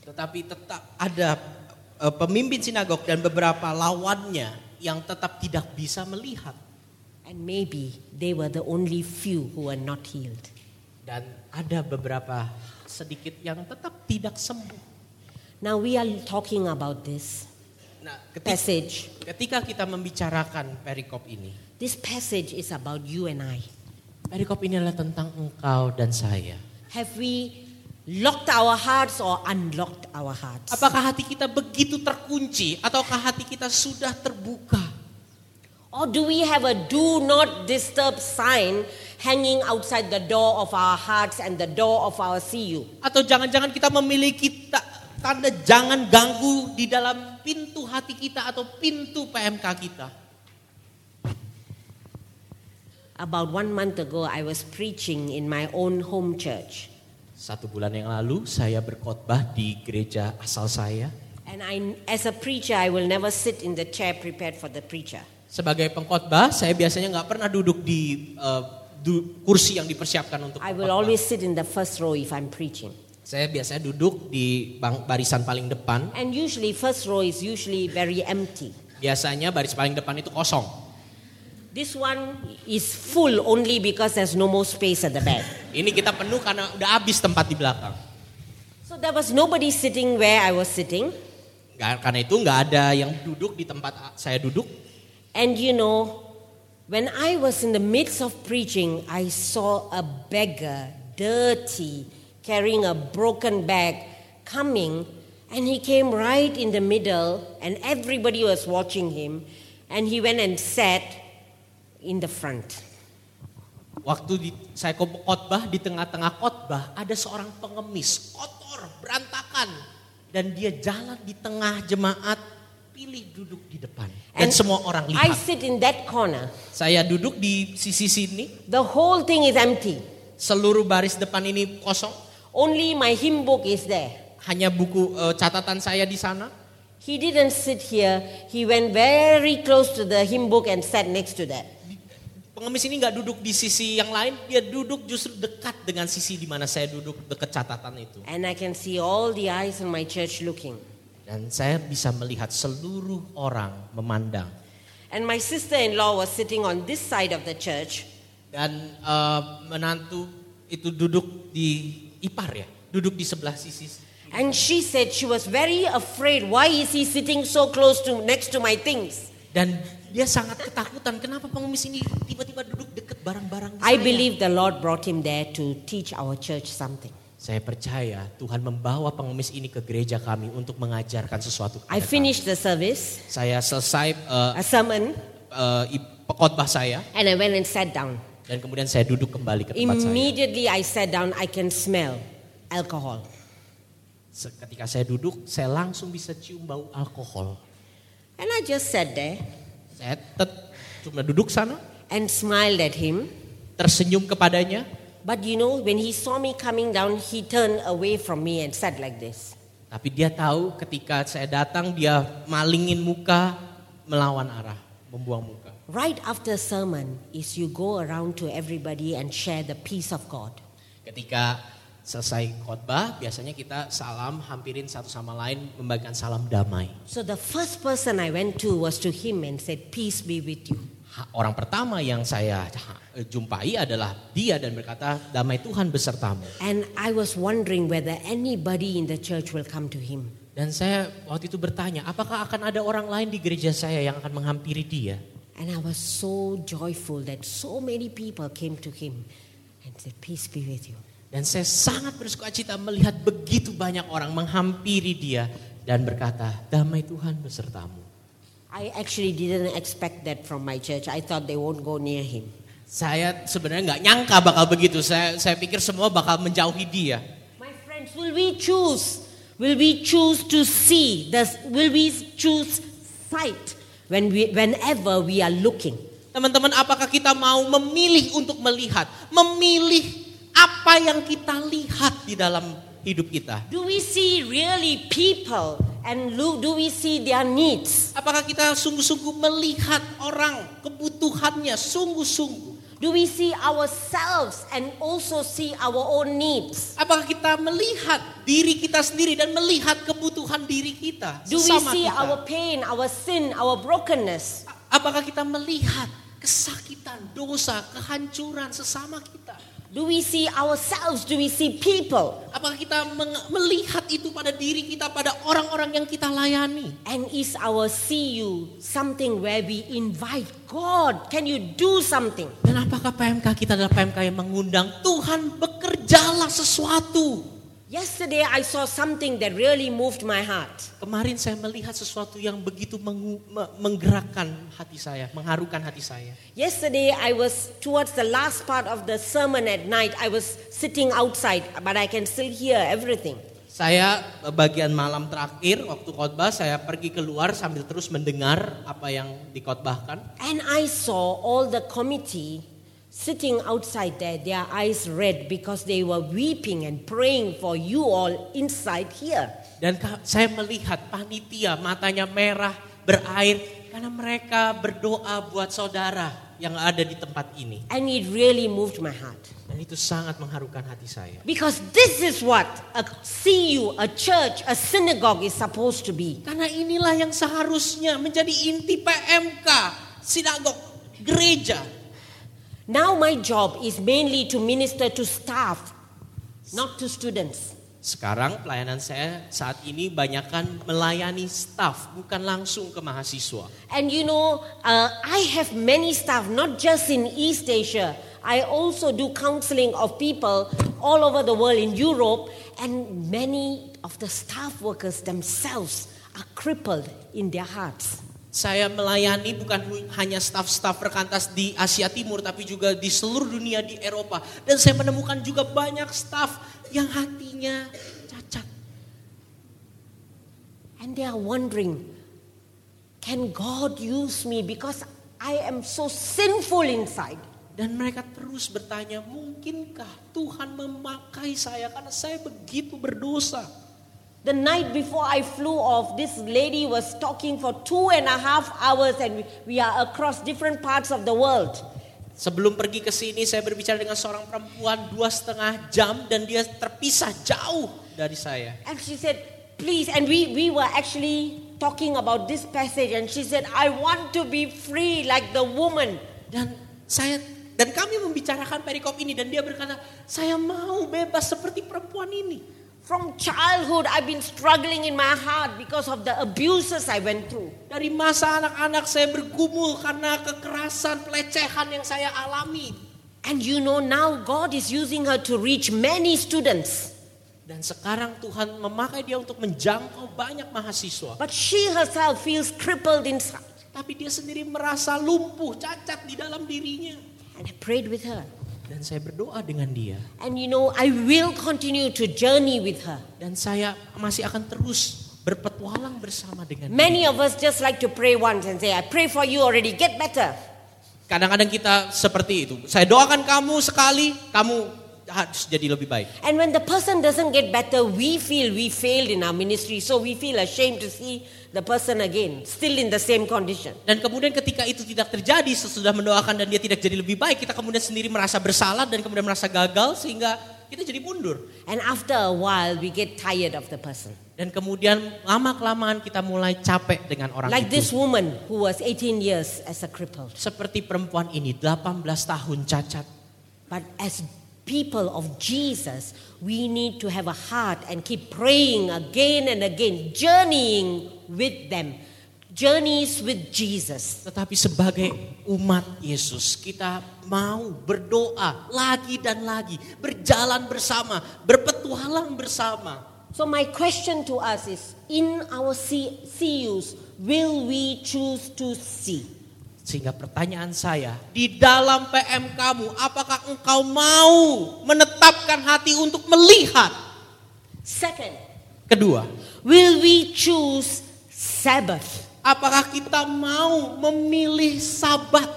Speaker 3: Tetapi tetap ada eh, pemimpin sinagog dan beberapa lawannya yang tetap tidak bisa melihat.
Speaker 2: And maybe they were the only few who were not healed.
Speaker 3: Dan ada beberapa sedikit yang tetap tidak sembuh.
Speaker 2: Now we are talking about this
Speaker 3: Nah, ketika,
Speaker 2: passage.
Speaker 3: ketika kita membicarakan perikop ini,
Speaker 2: This passage is about you and I.
Speaker 3: perikop ini adalah tentang engkau dan saya.
Speaker 2: Have we locked our hearts or unlocked our hearts?
Speaker 3: Apakah hati kita begitu terkunci ataukah hati kita sudah terbuka?
Speaker 2: Or do we have a do not disturb sign hanging outside the door of our hearts and the door of our CU?
Speaker 3: Atau jangan-jangan kita memiliki ta- tanda jangan ganggu di dalam pintu hati kita atau pintu PMK kita.
Speaker 2: About one month ago, I was preaching in my own home church.
Speaker 3: Satu bulan yang lalu saya berkhotbah di gereja asal saya.
Speaker 2: And I, as a preacher, I will never sit in the chair prepared for the preacher.
Speaker 3: Sebagai pengkhotbah, saya biasanya nggak pernah duduk di eh, du- kursi yang dipersiapkan untuk
Speaker 2: I will
Speaker 3: pengkhotbah.
Speaker 2: always sit in the first row if I'm preaching.
Speaker 3: Saya biasanya duduk di barisan paling depan.
Speaker 2: And usually, first row is usually very empty.
Speaker 3: Biasanya baris paling depan itu kosong.
Speaker 2: This one is full only because there's no more space at the back.
Speaker 3: Ini kita penuh karena udah habis tempat di belakang.
Speaker 2: So there was nobody sitting where I was sitting.
Speaker 3: Karena itu nggak ada yang duduk di tempat saya duduk.
Speaker 2: And you know, when I was in the midst of preaching, I saw a beggar, dirty, carrying a broken bag, coming, and he came right in the middle, and everybody was watching him, and he went and sat in the front.
Speaker 3: Waktu di, saya khotbah di tengah-tengah khotbah ada seorang pengemis kotor berantakan dan dia jalan di tengah jemaat pilih duduk di depan dan
Speaker 2: And
Speaker 3: semua orang
Speaker 2: I
Speaker 3: lihat.
Speaker 2: sit in that corner.
Speaker 3: Saya duduk di sisi sini,
Speaker 2: The whole thing is empty.
Speaker 3: seluruh baris depan ini kosong,
Speaker 2: Only my hymn book is there.
Speaker 3: hanya buku eh, catatan saya di sana.
Speaker 2: He didn't sit here. He went very close to the hymn book and sat next to that.
Speaker 3: Pengemis ini nggak duduk di sisi yang lain, dia duduk justru dekat dengan sisi di mana saya duduk dekat catatan itu.
Speaker 2: And I can see all the eyes in my church looking.
Speaker 3: Dan saya bisa melihat seluruh orang memandang.
Speaker 2: And my sister in law was sitting on this side of the church.
Speaker 3: Dan eh, menantu itu duduk di ipar ya, duduk di sebelah sisi.
Speaker 2: And she said she was very afraid. Why is he sitting so close to next to my things?
Speaker 3: Dan dia sangat ketakutan, kenapa pengemis ini tiba-tiba duduk dekat barang-barang
Speaker 2: I believe the Lord brought him there to teach our church something.
Speaker 3: Saya percaya Tuhan membawa pengemis ini ke gereja kami untuk mengajarkan sesuatu.
Speaker 2: I
Speaker 3: kami.
Speaker 2: finished the service,
Speaker 3: Saya selesai uh,
Speaker 2: a sermon,
Speaker 3: uh, khotbah saya
Speaker 2: and I went and sat down.
Speaker 3: Dan kemudian saya duduk kembali ke tempat saya.
Speaker 2: Immediately I sat down, I can smell alcohol.
Speaker 3: Ketika saya duduk, saya langsung bisa cium bau alkohol.
Speaker 2: And I just sat there
Speaker 3: Saya tet- cuma duduk sana,
Speaker 2: and smiled at him.
Speaker 3: tersenyum kepadanya.
Speaker 2: But you know, when he saw me coming down, he turned away from me and sat like this.
Speaker 3: Tapi dia tahu ketika saya datang dia malingin muka melawan arah, membuang muka.
Speaker 2: Right after sermon is you go around to everybody and share the peace of God.
Speaker 3: Ketika selesai khotbah, biasanya kita salam, hampirin satu sama lain, membagikan salam damai.
Speaker 2: So the first person I went to was to him and said, Peace be with you.
Speaker 3: Orang pertama yang saya ha- jumpai adalah dia dan berkata, damai Tuhan besertamu.
Speaker 2: And I was wondering whether anybody in the church will come to him.
Speaker 3: Dan saya waktu itu bertanya, apakah akan ada orang lain di gereja saya yang akan menghampiri dia?
Speaker 2: And I was so joyful that so many people came to him and said, Peace be with you.
Speaker 3: Dan saya sangat bersuka cita melihat begitu banyak orang menghampiri dia dan berkata, damai Tuhan besertamu.
Speaker 2: I actually didn't expect that from my church. I thought they won't go near him.
Speaker 3: Saya sebenarnya nggak nyangka bakal begitu. Saya saya pikir semua bakal menjauhi dia.
Speaker 2: My friends, will we choose? Will we choose to see? This, will we choose sight when we, whenever we are looking?
Speaker 3: Teman-teman, apakah kita mau memilih untuk melihat, memilih apa yang kita lihat di dalam hidup kita?
Speaker 2: Do we see really people and lo- do we see their needs?
Speaker 3: Apakah kita sungguh-sungguh melihat orang kebutuhannya sungguh-sungguh?
Speaker 2: Do we see ourselves and also see our own needs?
Speaker 3: Apakah kita melihat diri kita sendiri dan melihat kebutuhan diri kita
Speaker 2: Do we see
Speaker 3: kita?
Speaker 2: our pain, our sin, our brokenness?
Speaker 3: Apakah kita melihat kesakitan, dosa, kehancuran sesama kita?
Speaker 2: Do we see ourselves? Do we see people?
Speaker 3: Apakah kita melihat itu pada diri kita, pada orang-orang yang kita layani?
Speaker 2: And is our see you something where we invite God? Can you do something?
Speaker 3: Dan apakah PMK kita adalah PMK yang mengundang Tuhan bekerjalah sesuatu?
Speaker 2: Yesterday I saw something that really moved my heart.
Speaker 3: Kemarin saya melihat sesuatu yang begitu mengu- me- menggerakkan hati saya, mengharukan hati saya.
Speaker 2: Yesterday I was towards the last part of the sermon at night. I was sitting outside, but I can still hear everything.
Speaker 3: Saya eh, bagian malam terakhir waktu khotbah saya pergi keluar sambil terus mendengar apa yang dikhotbahkan.
Speaker 2: And I saw all the committee sitting outside there, their eyes red because they were weeping and praying for you all inside here.
Speaker 3: Dan saya melihat panitia matanya merah berair karena mereka berdoa buat saudara yang ada di tempat ini.
Speaker 2: And it really moved my heart.
Speaker 3: Dan itu sangat mengharukan hati saya.
Speaker 2: Because this is what a CU, a church, a synagogue is supposed to be.
Speaker 3: Karena inilah yang seharusnya menjadi inti PMK, sinagog, gereja.
Speaker 2: Now my job is mainly to minister to staff, not to students.
Speaker 3: Sekarang pelayanan saya saat ini banyakkan melayani staff, bukan langsung ke mahasiswa.
Speaker 2: And you know, uh, I have many staff, not just in East Asia. I also do counseling of people all over the world in Europe, and many of the staff workers themselves are crippled in their hearts.
Speaker 3: Saya melayani bukan hanya staf-staf rekantas di Asia Timur, tapi juga di seluruh dunia di Eropa. Dan saya menemukan juga banyak staf yang hatinya cacat.
Speaker 2: And they are wondering, can God use me because I am so sinful inside?
Speaker 3: Dan mereka terus bertanya, mungkinkah Tuhan memakai saya karena saya begitu berdosa?
Speaker 2: The night before I flew off, this lady was talking for two and a half hours, and we, are across different parts of the world.
Speaker 3: Sebelum pergi ke sini, saya berbicara dengan seorang perempuan dua setengah jam dan dia terpisah jauh dari saya.
Speaker 2: And she said, Please, and we, we were actually talking about this passage, and she said, I want to be free like the woman.
Speaker 3: Dan saya dan kami membicarakan perikop ini dan dia berkata, saya mau bebas seperti perempuan ini.
Speaker 2: From childhood, I've been struggling in my heart because of the abuses I went through.
Speaker 3: Dari masa anak-anak saya bergumul karena kekerasan, pelecehan yang saya alami.
Speaker 2: And you know, now God is using her to reach many students.
Speaker 3: Dan sekarang Tuhan memakai dia untuk menjangkau banyak mahasiswa.
Speaker 2: But she herself feels crippled inside.
Speaker 3: Tapi dia sendiri merasa lumpuh, cacat di dalam dirinya.
Speaker 2: And I prayed with her.
Speaker 3: Dan saya berdoa dengan dia.
Speaker 2: And you know, I will continue to journey with her.
Speaker 3: Dan saya masih akan terus berpetualang bersama dengan dia.
Speaker 2: Many of us just like to pray once and say, I pray for you already, get better.
Speaker 3: Kadang-kadang kita seperti itu. Saya doakan kamu sekali, kamu harus jadi lebih baik.
Speaker 2: And when the person doesn't get better, we feel we failed in our ministry. So we feel ashamed to see the person again, still in the same condition.
Speaker 3: Dan kemudian ketika itu tidak terjadi sesudah mendoakan dan dia tidak jadi lebih baik, kita kemudian sendiri merasa bersalah dan kemudian merasa gagal sehingga kita jadi mundur.
Speaker 2: And after a while, we get tired of the person.
Speaker 3: Dan kemudian lama kelamaan kita mulai capek dengan orang
Speaker 2: Like
Speaker 3: itu.
Speaker 2: this woman who was 18 years as a crippled.
Speaker 3: Seperti perempuan ini 18 tahun cacat.
Speaker 2: But as people of Jesus, we need to have a heart and keep praying again and again, journeying with them. Journeys with Jesus.
Speaker 3: Tetapi sebagai umat Yesus, kita mau berdoa lagi dan lagi, berjalan bersama, berpetualang bersama.
Speaker 2: So my question to us is, in our CUs, will we choose to see?
Speaker 3: Sehingga pertanyaan saya, di dalam PM kamu, apakah engkau mau menetapkan hati untuk melihat?
Speaker 2: Second,
Speaker 3: Kedua,
Speaker 2: will we choose Sabbath?
Speaker 3: apakah kita mau memilih sabat?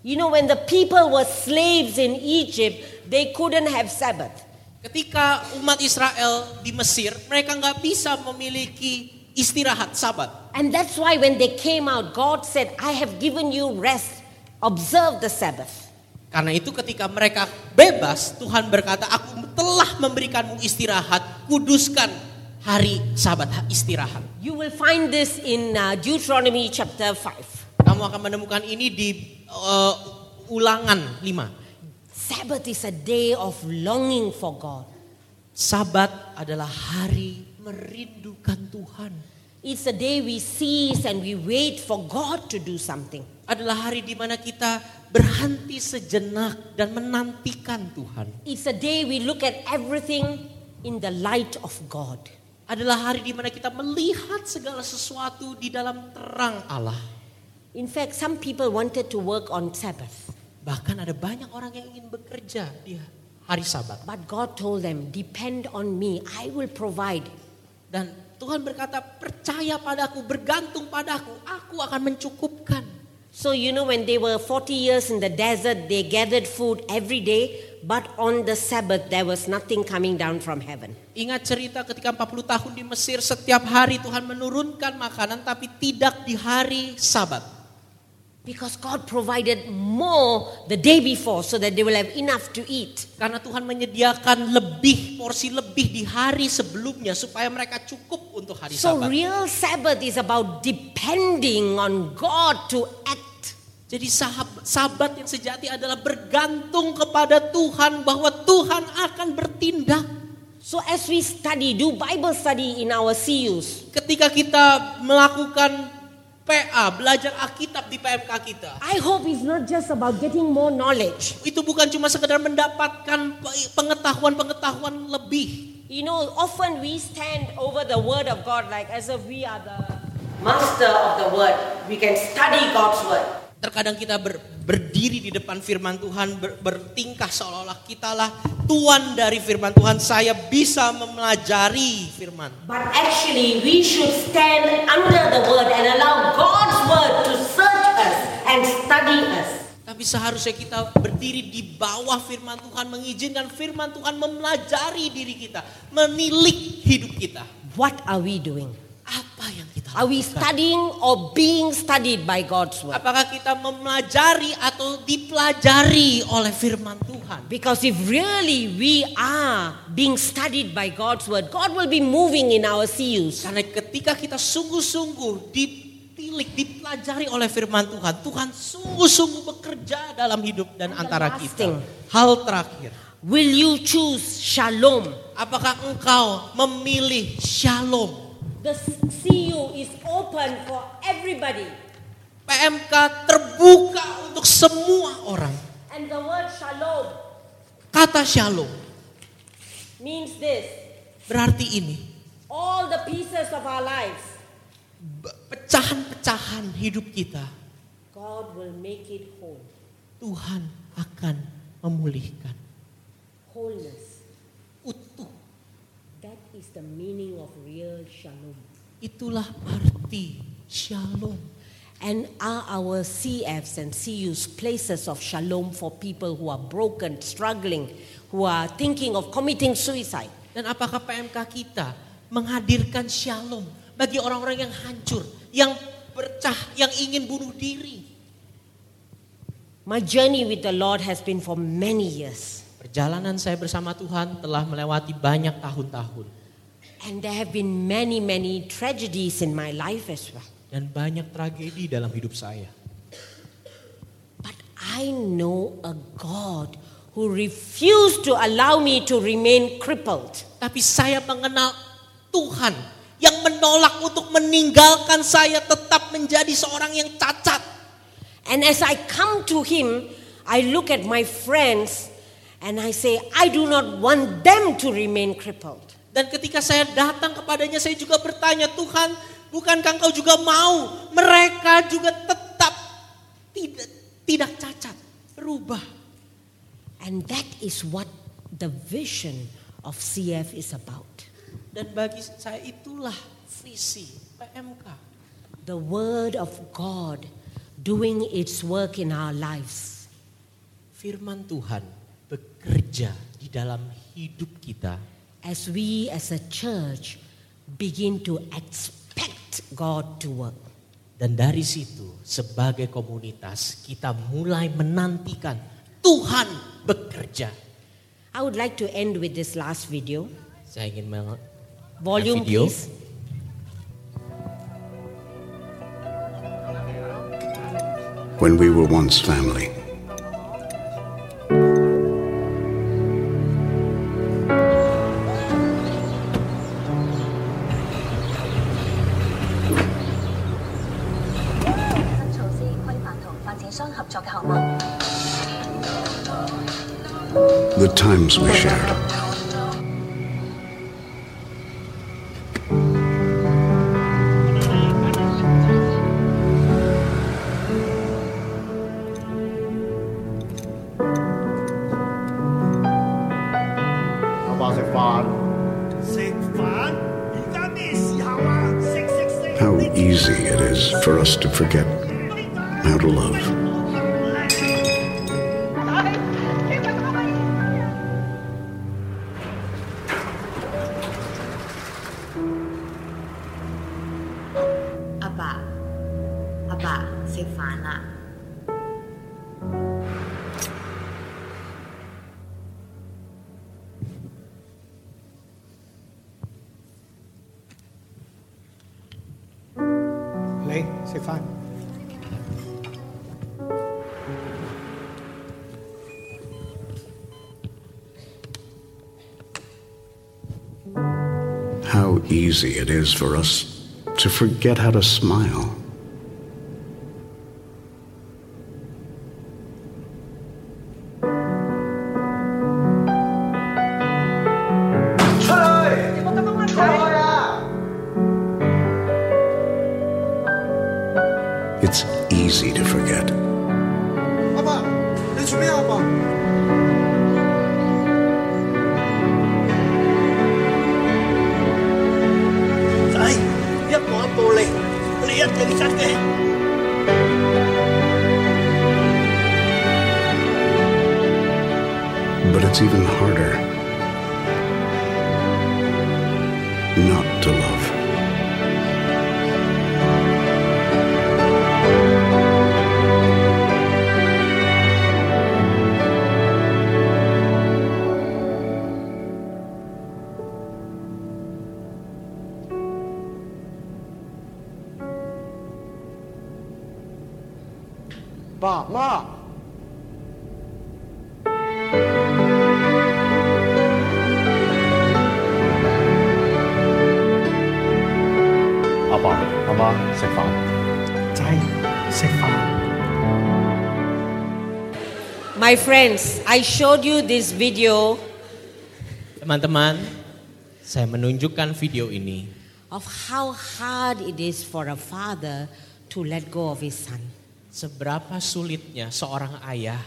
Speaker 2: You know, when the people were slaves in Egypt, they couldn't have Sabbath.
Speaker 3: Ketika umat Israel di Mesir, mereka nggak bisa memiliki istirahat sabat.
Speaker 2: And that's why when they came out, God said, I have given you rest. Observe the Sabbath.
Speaker 3: Karena itu ketika mereka bebas, Tuhan berkata, aku telah memberikanmu istirahat, kuduskan hari sabat, istirahat.
Speaker 2: You will find this in uh, Deuteronomy chapter 5.
Speaker 3: Kamu akan menemukan ini di uh, ulangan 5.
Speaker 2: Sabbath is a day of longing for God.
Speaker 3: Sabat adalah hari merindukan Tuhan.
Speaker 2: It's a day we seize and we wait for God to do something.
Speaker 3: Adalah hari di mana kita berhenti sejenak dan menantikan Tuhan.
Speaker 2: It's a day we look at everything in the light of God.
Speaker 3: Adalah hari di mana kita melihat segala sesuatu di dalam terang Allah.
Speaker 2: In fact, some people wanted to work on Sabbath,
Speaker 3: Bahkan ada banyak orang yang ingin bekerja di hari Sabat.
Speaker 2: but God told them, Depend on me, I will provide.
Speaker 3: Dan Tuhan berkata, percaya padaku, bergantung padaku, aku akan mencukupkan.
Speaker 2: So, you know, when they were 40 years in the desert, they gathered food every day, but on the Sabbath, there was nothing coming down from heaven.
Speaker 3: Ingat cerita ketika 40 tahun di Mesir, setiap hari Tuhan menurunkan makanan, tapi tidak di hari Sabat.
Speaker 2: Because God provided more the day before so that they will have enough to eat.
Speaker 3: Karena Tuhan menyediakan lebih, porsi lebih di hari sebelumnya, supaya mereka cukup untuk hari
Speaker 2: So,
Speaker 3: Sabat.
Speaker 2: real Sabbath is about depending on God to act.
Speaker 3: Jadi sahab- sabat yang sejati adalah bergantung kepada Tuhan bahwa Tuhan akan bertindak.
Speaker 2: So, as we study, do Bible study in our CUs,
Speaker 3: Ketika kita melakukan PA, belajar Alkitab di PMK kita.
Speaker 2: I hope it's not just about getting more knowledge.
Speaker 3: Itu bukan cuma sekedar mendapatkan pengetahuan-pengetahuan lebih.
Speaker 2: You know, often we stand over the Word of God like as if we are the master of the Word. We can study God's Word.
Speaker 3: Terkadang kita ber- berdiri di depan firman Tuhan, ber- bertingkah seolah-olah kitalah tuan dari firman Tuhan. Saya bisa mempelajari firman.
Speaker 2: But actually, we should stand under the Word and allow God's Word to search us and study us.
Speaker 3: Tapi seharusnya kita berdiri di bawah firman Tuhan, mengizinkan firman Tuhan memelajari diri kita, menilik hidup kita.
Speaker 2: What are we doing?
Speaker 3: Apa yang kita
Speaker 2: Are we
Speaker 3: lakukan?
Speaker 2: studying or being studied by God's Word?
Speaker 3: Apakah kita mempelajari atau dipelajari oleh firman Tuhan?
Speaker 2: Because if really we are being studied by God's Word, God will be moving in our CUs.
Speaker 3: Karena ketika kita sungguh-sungguh ditilik, dipelajari oleh firman Tuhan, Tuhan sungguh-sungguh bekerja dalam hidup dan
Speaker 2: And
Speaker 3: antara kita. Hal terakhir,
Speaker 2: Will you choose shalom?
Speaker 3: apakah engkau memilih shalom?
Speaker 2: The CU is open for everybody.
Speaker 3: PMK terbuka untuk semua orang.
Speaker 2: And the word shalom
Speaker 3: Kata shalom
Speaker 2: means this
Speaker 3: Berarti ini
Speaker 2: all the pieces of our lives,
Speaker 3: pecahan-pecahan hidup kita
Speaker 2: God will make it whole.
Speaker 3: Tuhan akan memulihkan.
Speaker 2: Wholeness.
Speaker 3: Utuh.
Speaker 2: That is the meaning of real shalom.
Speaker 3: Itulah arti shalom.
Speaker 2: And are our CFs and CUs places of shalom for people who are broken, struggling, who are thinking of committing suicide?
Speaker 3: Dan apakah PMK kita menghadirkan shalom bagi orang-orang yang hancur, yang bercah, yang ingin bunuh diri?
Speaker 2: My journey with the Lord has been for many years.
Speaker 3: Perjalanan saya bersama Tuhan telah melewati banyak tahun-tahun.
Speaker 2: And there have been many, many tragedies in my life as well.
Speaker 3: Dan banyak tragedi dalam hidup saya.
Speaker 2: But I know a God who refused to allow me to remain crippled.
Speaker 3: Tapi saya mengenal Tuhan yang menolak untuk meninggalkan saya tetap menjadi seorang yang cacat.
Speaker 2: And as I come to Him, I look at my friends and I say, I do not want them to remain crippled.
Speaker 3: Dan ketika saya datang kepadanya, saya juga bertanya, Tuhan, bukankah engkau juga mau mereka juga tetap tidak tidak cacat, berubah.
Speaker 2: And that is what the vision of CF is about.
Speaker 3: Dan bagi saya itulah visi PMK.
Speaker 2: The Word of God doing its work in our lives.
Speaker 3: Firman Tuhan bekerja di dalam hidup kita
Speaker 2: As we as a church begin to expect God to work.
Speaker 3: Dan dari situ sebagai komunitas kita mulai menantikan Tuhan bekerja.
Speaker 2: I would like to end with this last video.
Speaker 3: Saya ingin meng-
Speaker 2: Volume
Speaker 3: video.
Speaker 2: please.
Speaker 11: when we were once family. The times we shared. How easy it is for us to forget how to love. Easy it is for us to forget how to smile.
Speaker 2: My friends, I showed you this video
Speaker 3: Teman-teman, Saya menunjukkan video ini
Speaker 2: of how hard it is for a father to let go of his son.
Speaker 3: seberapa sulitnya seorang ayah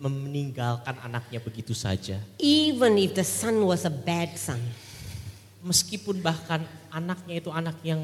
Speaker 3: meninggalkan anaknya begitu saja.
Speaker 2: Even if the son was a bad son.
Speaker 3: Meskipun bahkan anaknya itu anak yang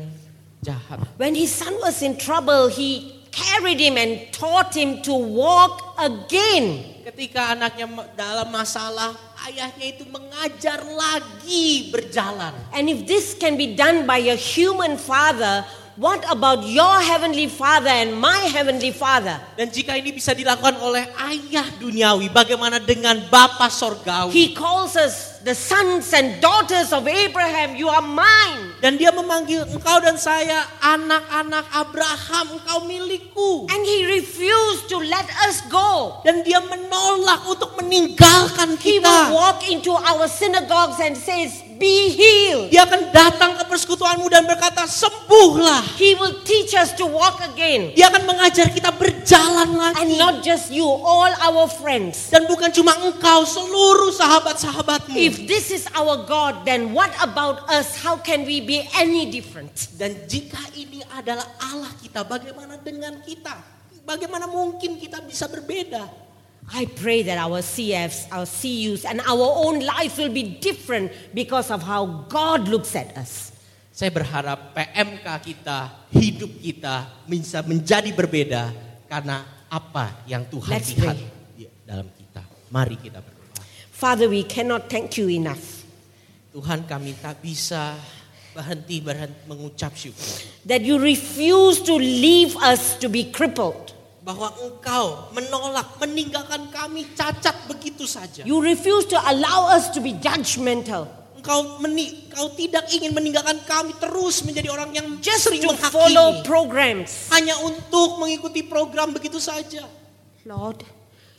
Speaker 3: jahat.
Speaker 2: When his son was in trouble, he carried him and taught him to walk again.
Speaker 3: Ketika anaknya dalam masalah, ayahnya itu mengajar lagi berjalan.
Speaker 2: And if this can be done by a human father, what about your heavenly father and my heavenly father?
Speaker 3: Dan jika ini bisa dilakukan oleh ayah duniawi, bagaimana dengan Bapa sorgawi?
Speaker 2: He calls us the sons and daughters of Abraham. You are mine.
Speaker 3: Dan dia memanggil engkau dan saya anak-anak Abraham, engkau milikku.
Speaker 2: And he refused to let us go.
Speaker 3: Dan dia menolak untuk meninggalkan
Speaker 2: He will
Speaker 3: kita.
Speaker 2: walk into our synagogues and says, "Be healed."
Speaker 3: Dia akan datang ke persekutuanmu dan berkata, sembuhlah.
Speaker 2: He will teach us to walk again.
Speaker 3: Dia akan mengajar kita berjalan lagi.
Speaker 2: And not just you, all our friends.
Speaker 3: Dan bukan cuma engkau, seluruh sahabat-sahabatmu.
Speaker 2: If this is our God, then what about us? How can we be any different?
Speaker 3: Dan jika ini adalah Allah kita, bagaimana dengan kita? Bagaimana mungkin kita bisa berbeda?
Speaker 2: I pray that our CFs, our CUs, and our own lives will be different because of how God looks at us.
Speaker 3: Saya berharap PMK kita, hidup kita bisa menjadi berbeda karena apa yang Tuhan
Speaker 2: Let's
Speaker 3: lihat
Speaker 2: pray.
Speaker 3: di dalam kita. Mari kita berdoa.
Speaker 2: Father, we cannot thank you enough
Speaker 3: Tuhan kami tak bisa berhenti berhenti mengucap syukur
Speaker 2: that you refuse to leave us to be crippled.
Speaker 3: Bahwa engkau menolak meninggalkan kami cacat begitu saja.
Speaker 2: You refuse to allow us to be judgmental.
Speaker 3: Engkau meni, engkau tidak ingin meninggalkan kami terus menjadi orang yang
Speaker 2: Just
Speaker 3: sering
Speaker 2: to
Speaker 3: menghakimi.
Speaker 2: follow programs.
Speaker 3: hanya untuk mengikuti program begitu saja.
Speaker 2: Lord,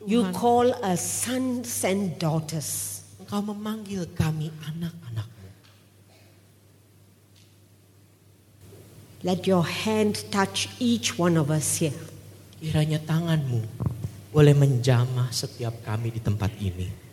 Speaker 2: you call us sons and daughters.
Speaker 3: Engkau memanggil kami anak-anakmu.
Speaker 2: Let your hand touch each one of us here.
Speaker 3: Kiranya tanganmu boleh menjamah setiap kami di tempat ini.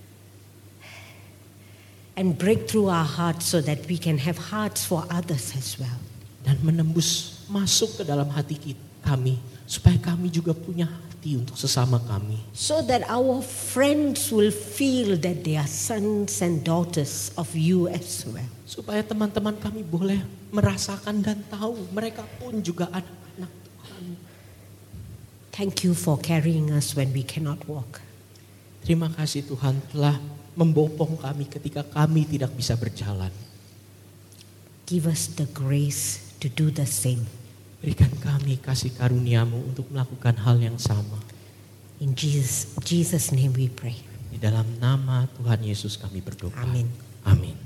Speaker 2: and break through our hearts so that we can have hearts for others as well.
Speaker 3: Dan menembus masuk ke dalam hati kita, kami. Supaya kami juga punya hati untuk sesama kami.
Speaker 2: So that our friends will feel that they are sons and daughters of you as well.
Speaker 3: Supaya teman-teman kami boleh merasakan dan tahu mereka pun juga Tuhan.
Speaker 2: Thank you for carrying us when we cannot walk.
Speaker 3: Terima kasih Tuhan telah membopong kami ketika kami tidak bisa berjalan.
Speaker 2: Give us the grace to do the same.
Speaker 3: Berikan kami kasih karuniamu untuk melakukan hal yang sama.
Speaker 2: In Jesus, Jesus' name we pray.
Speaker 3: Di dalam nama Tuhan Yesus kami berdoa.
Speaker 2: Amin.
Speaker 3: Amin.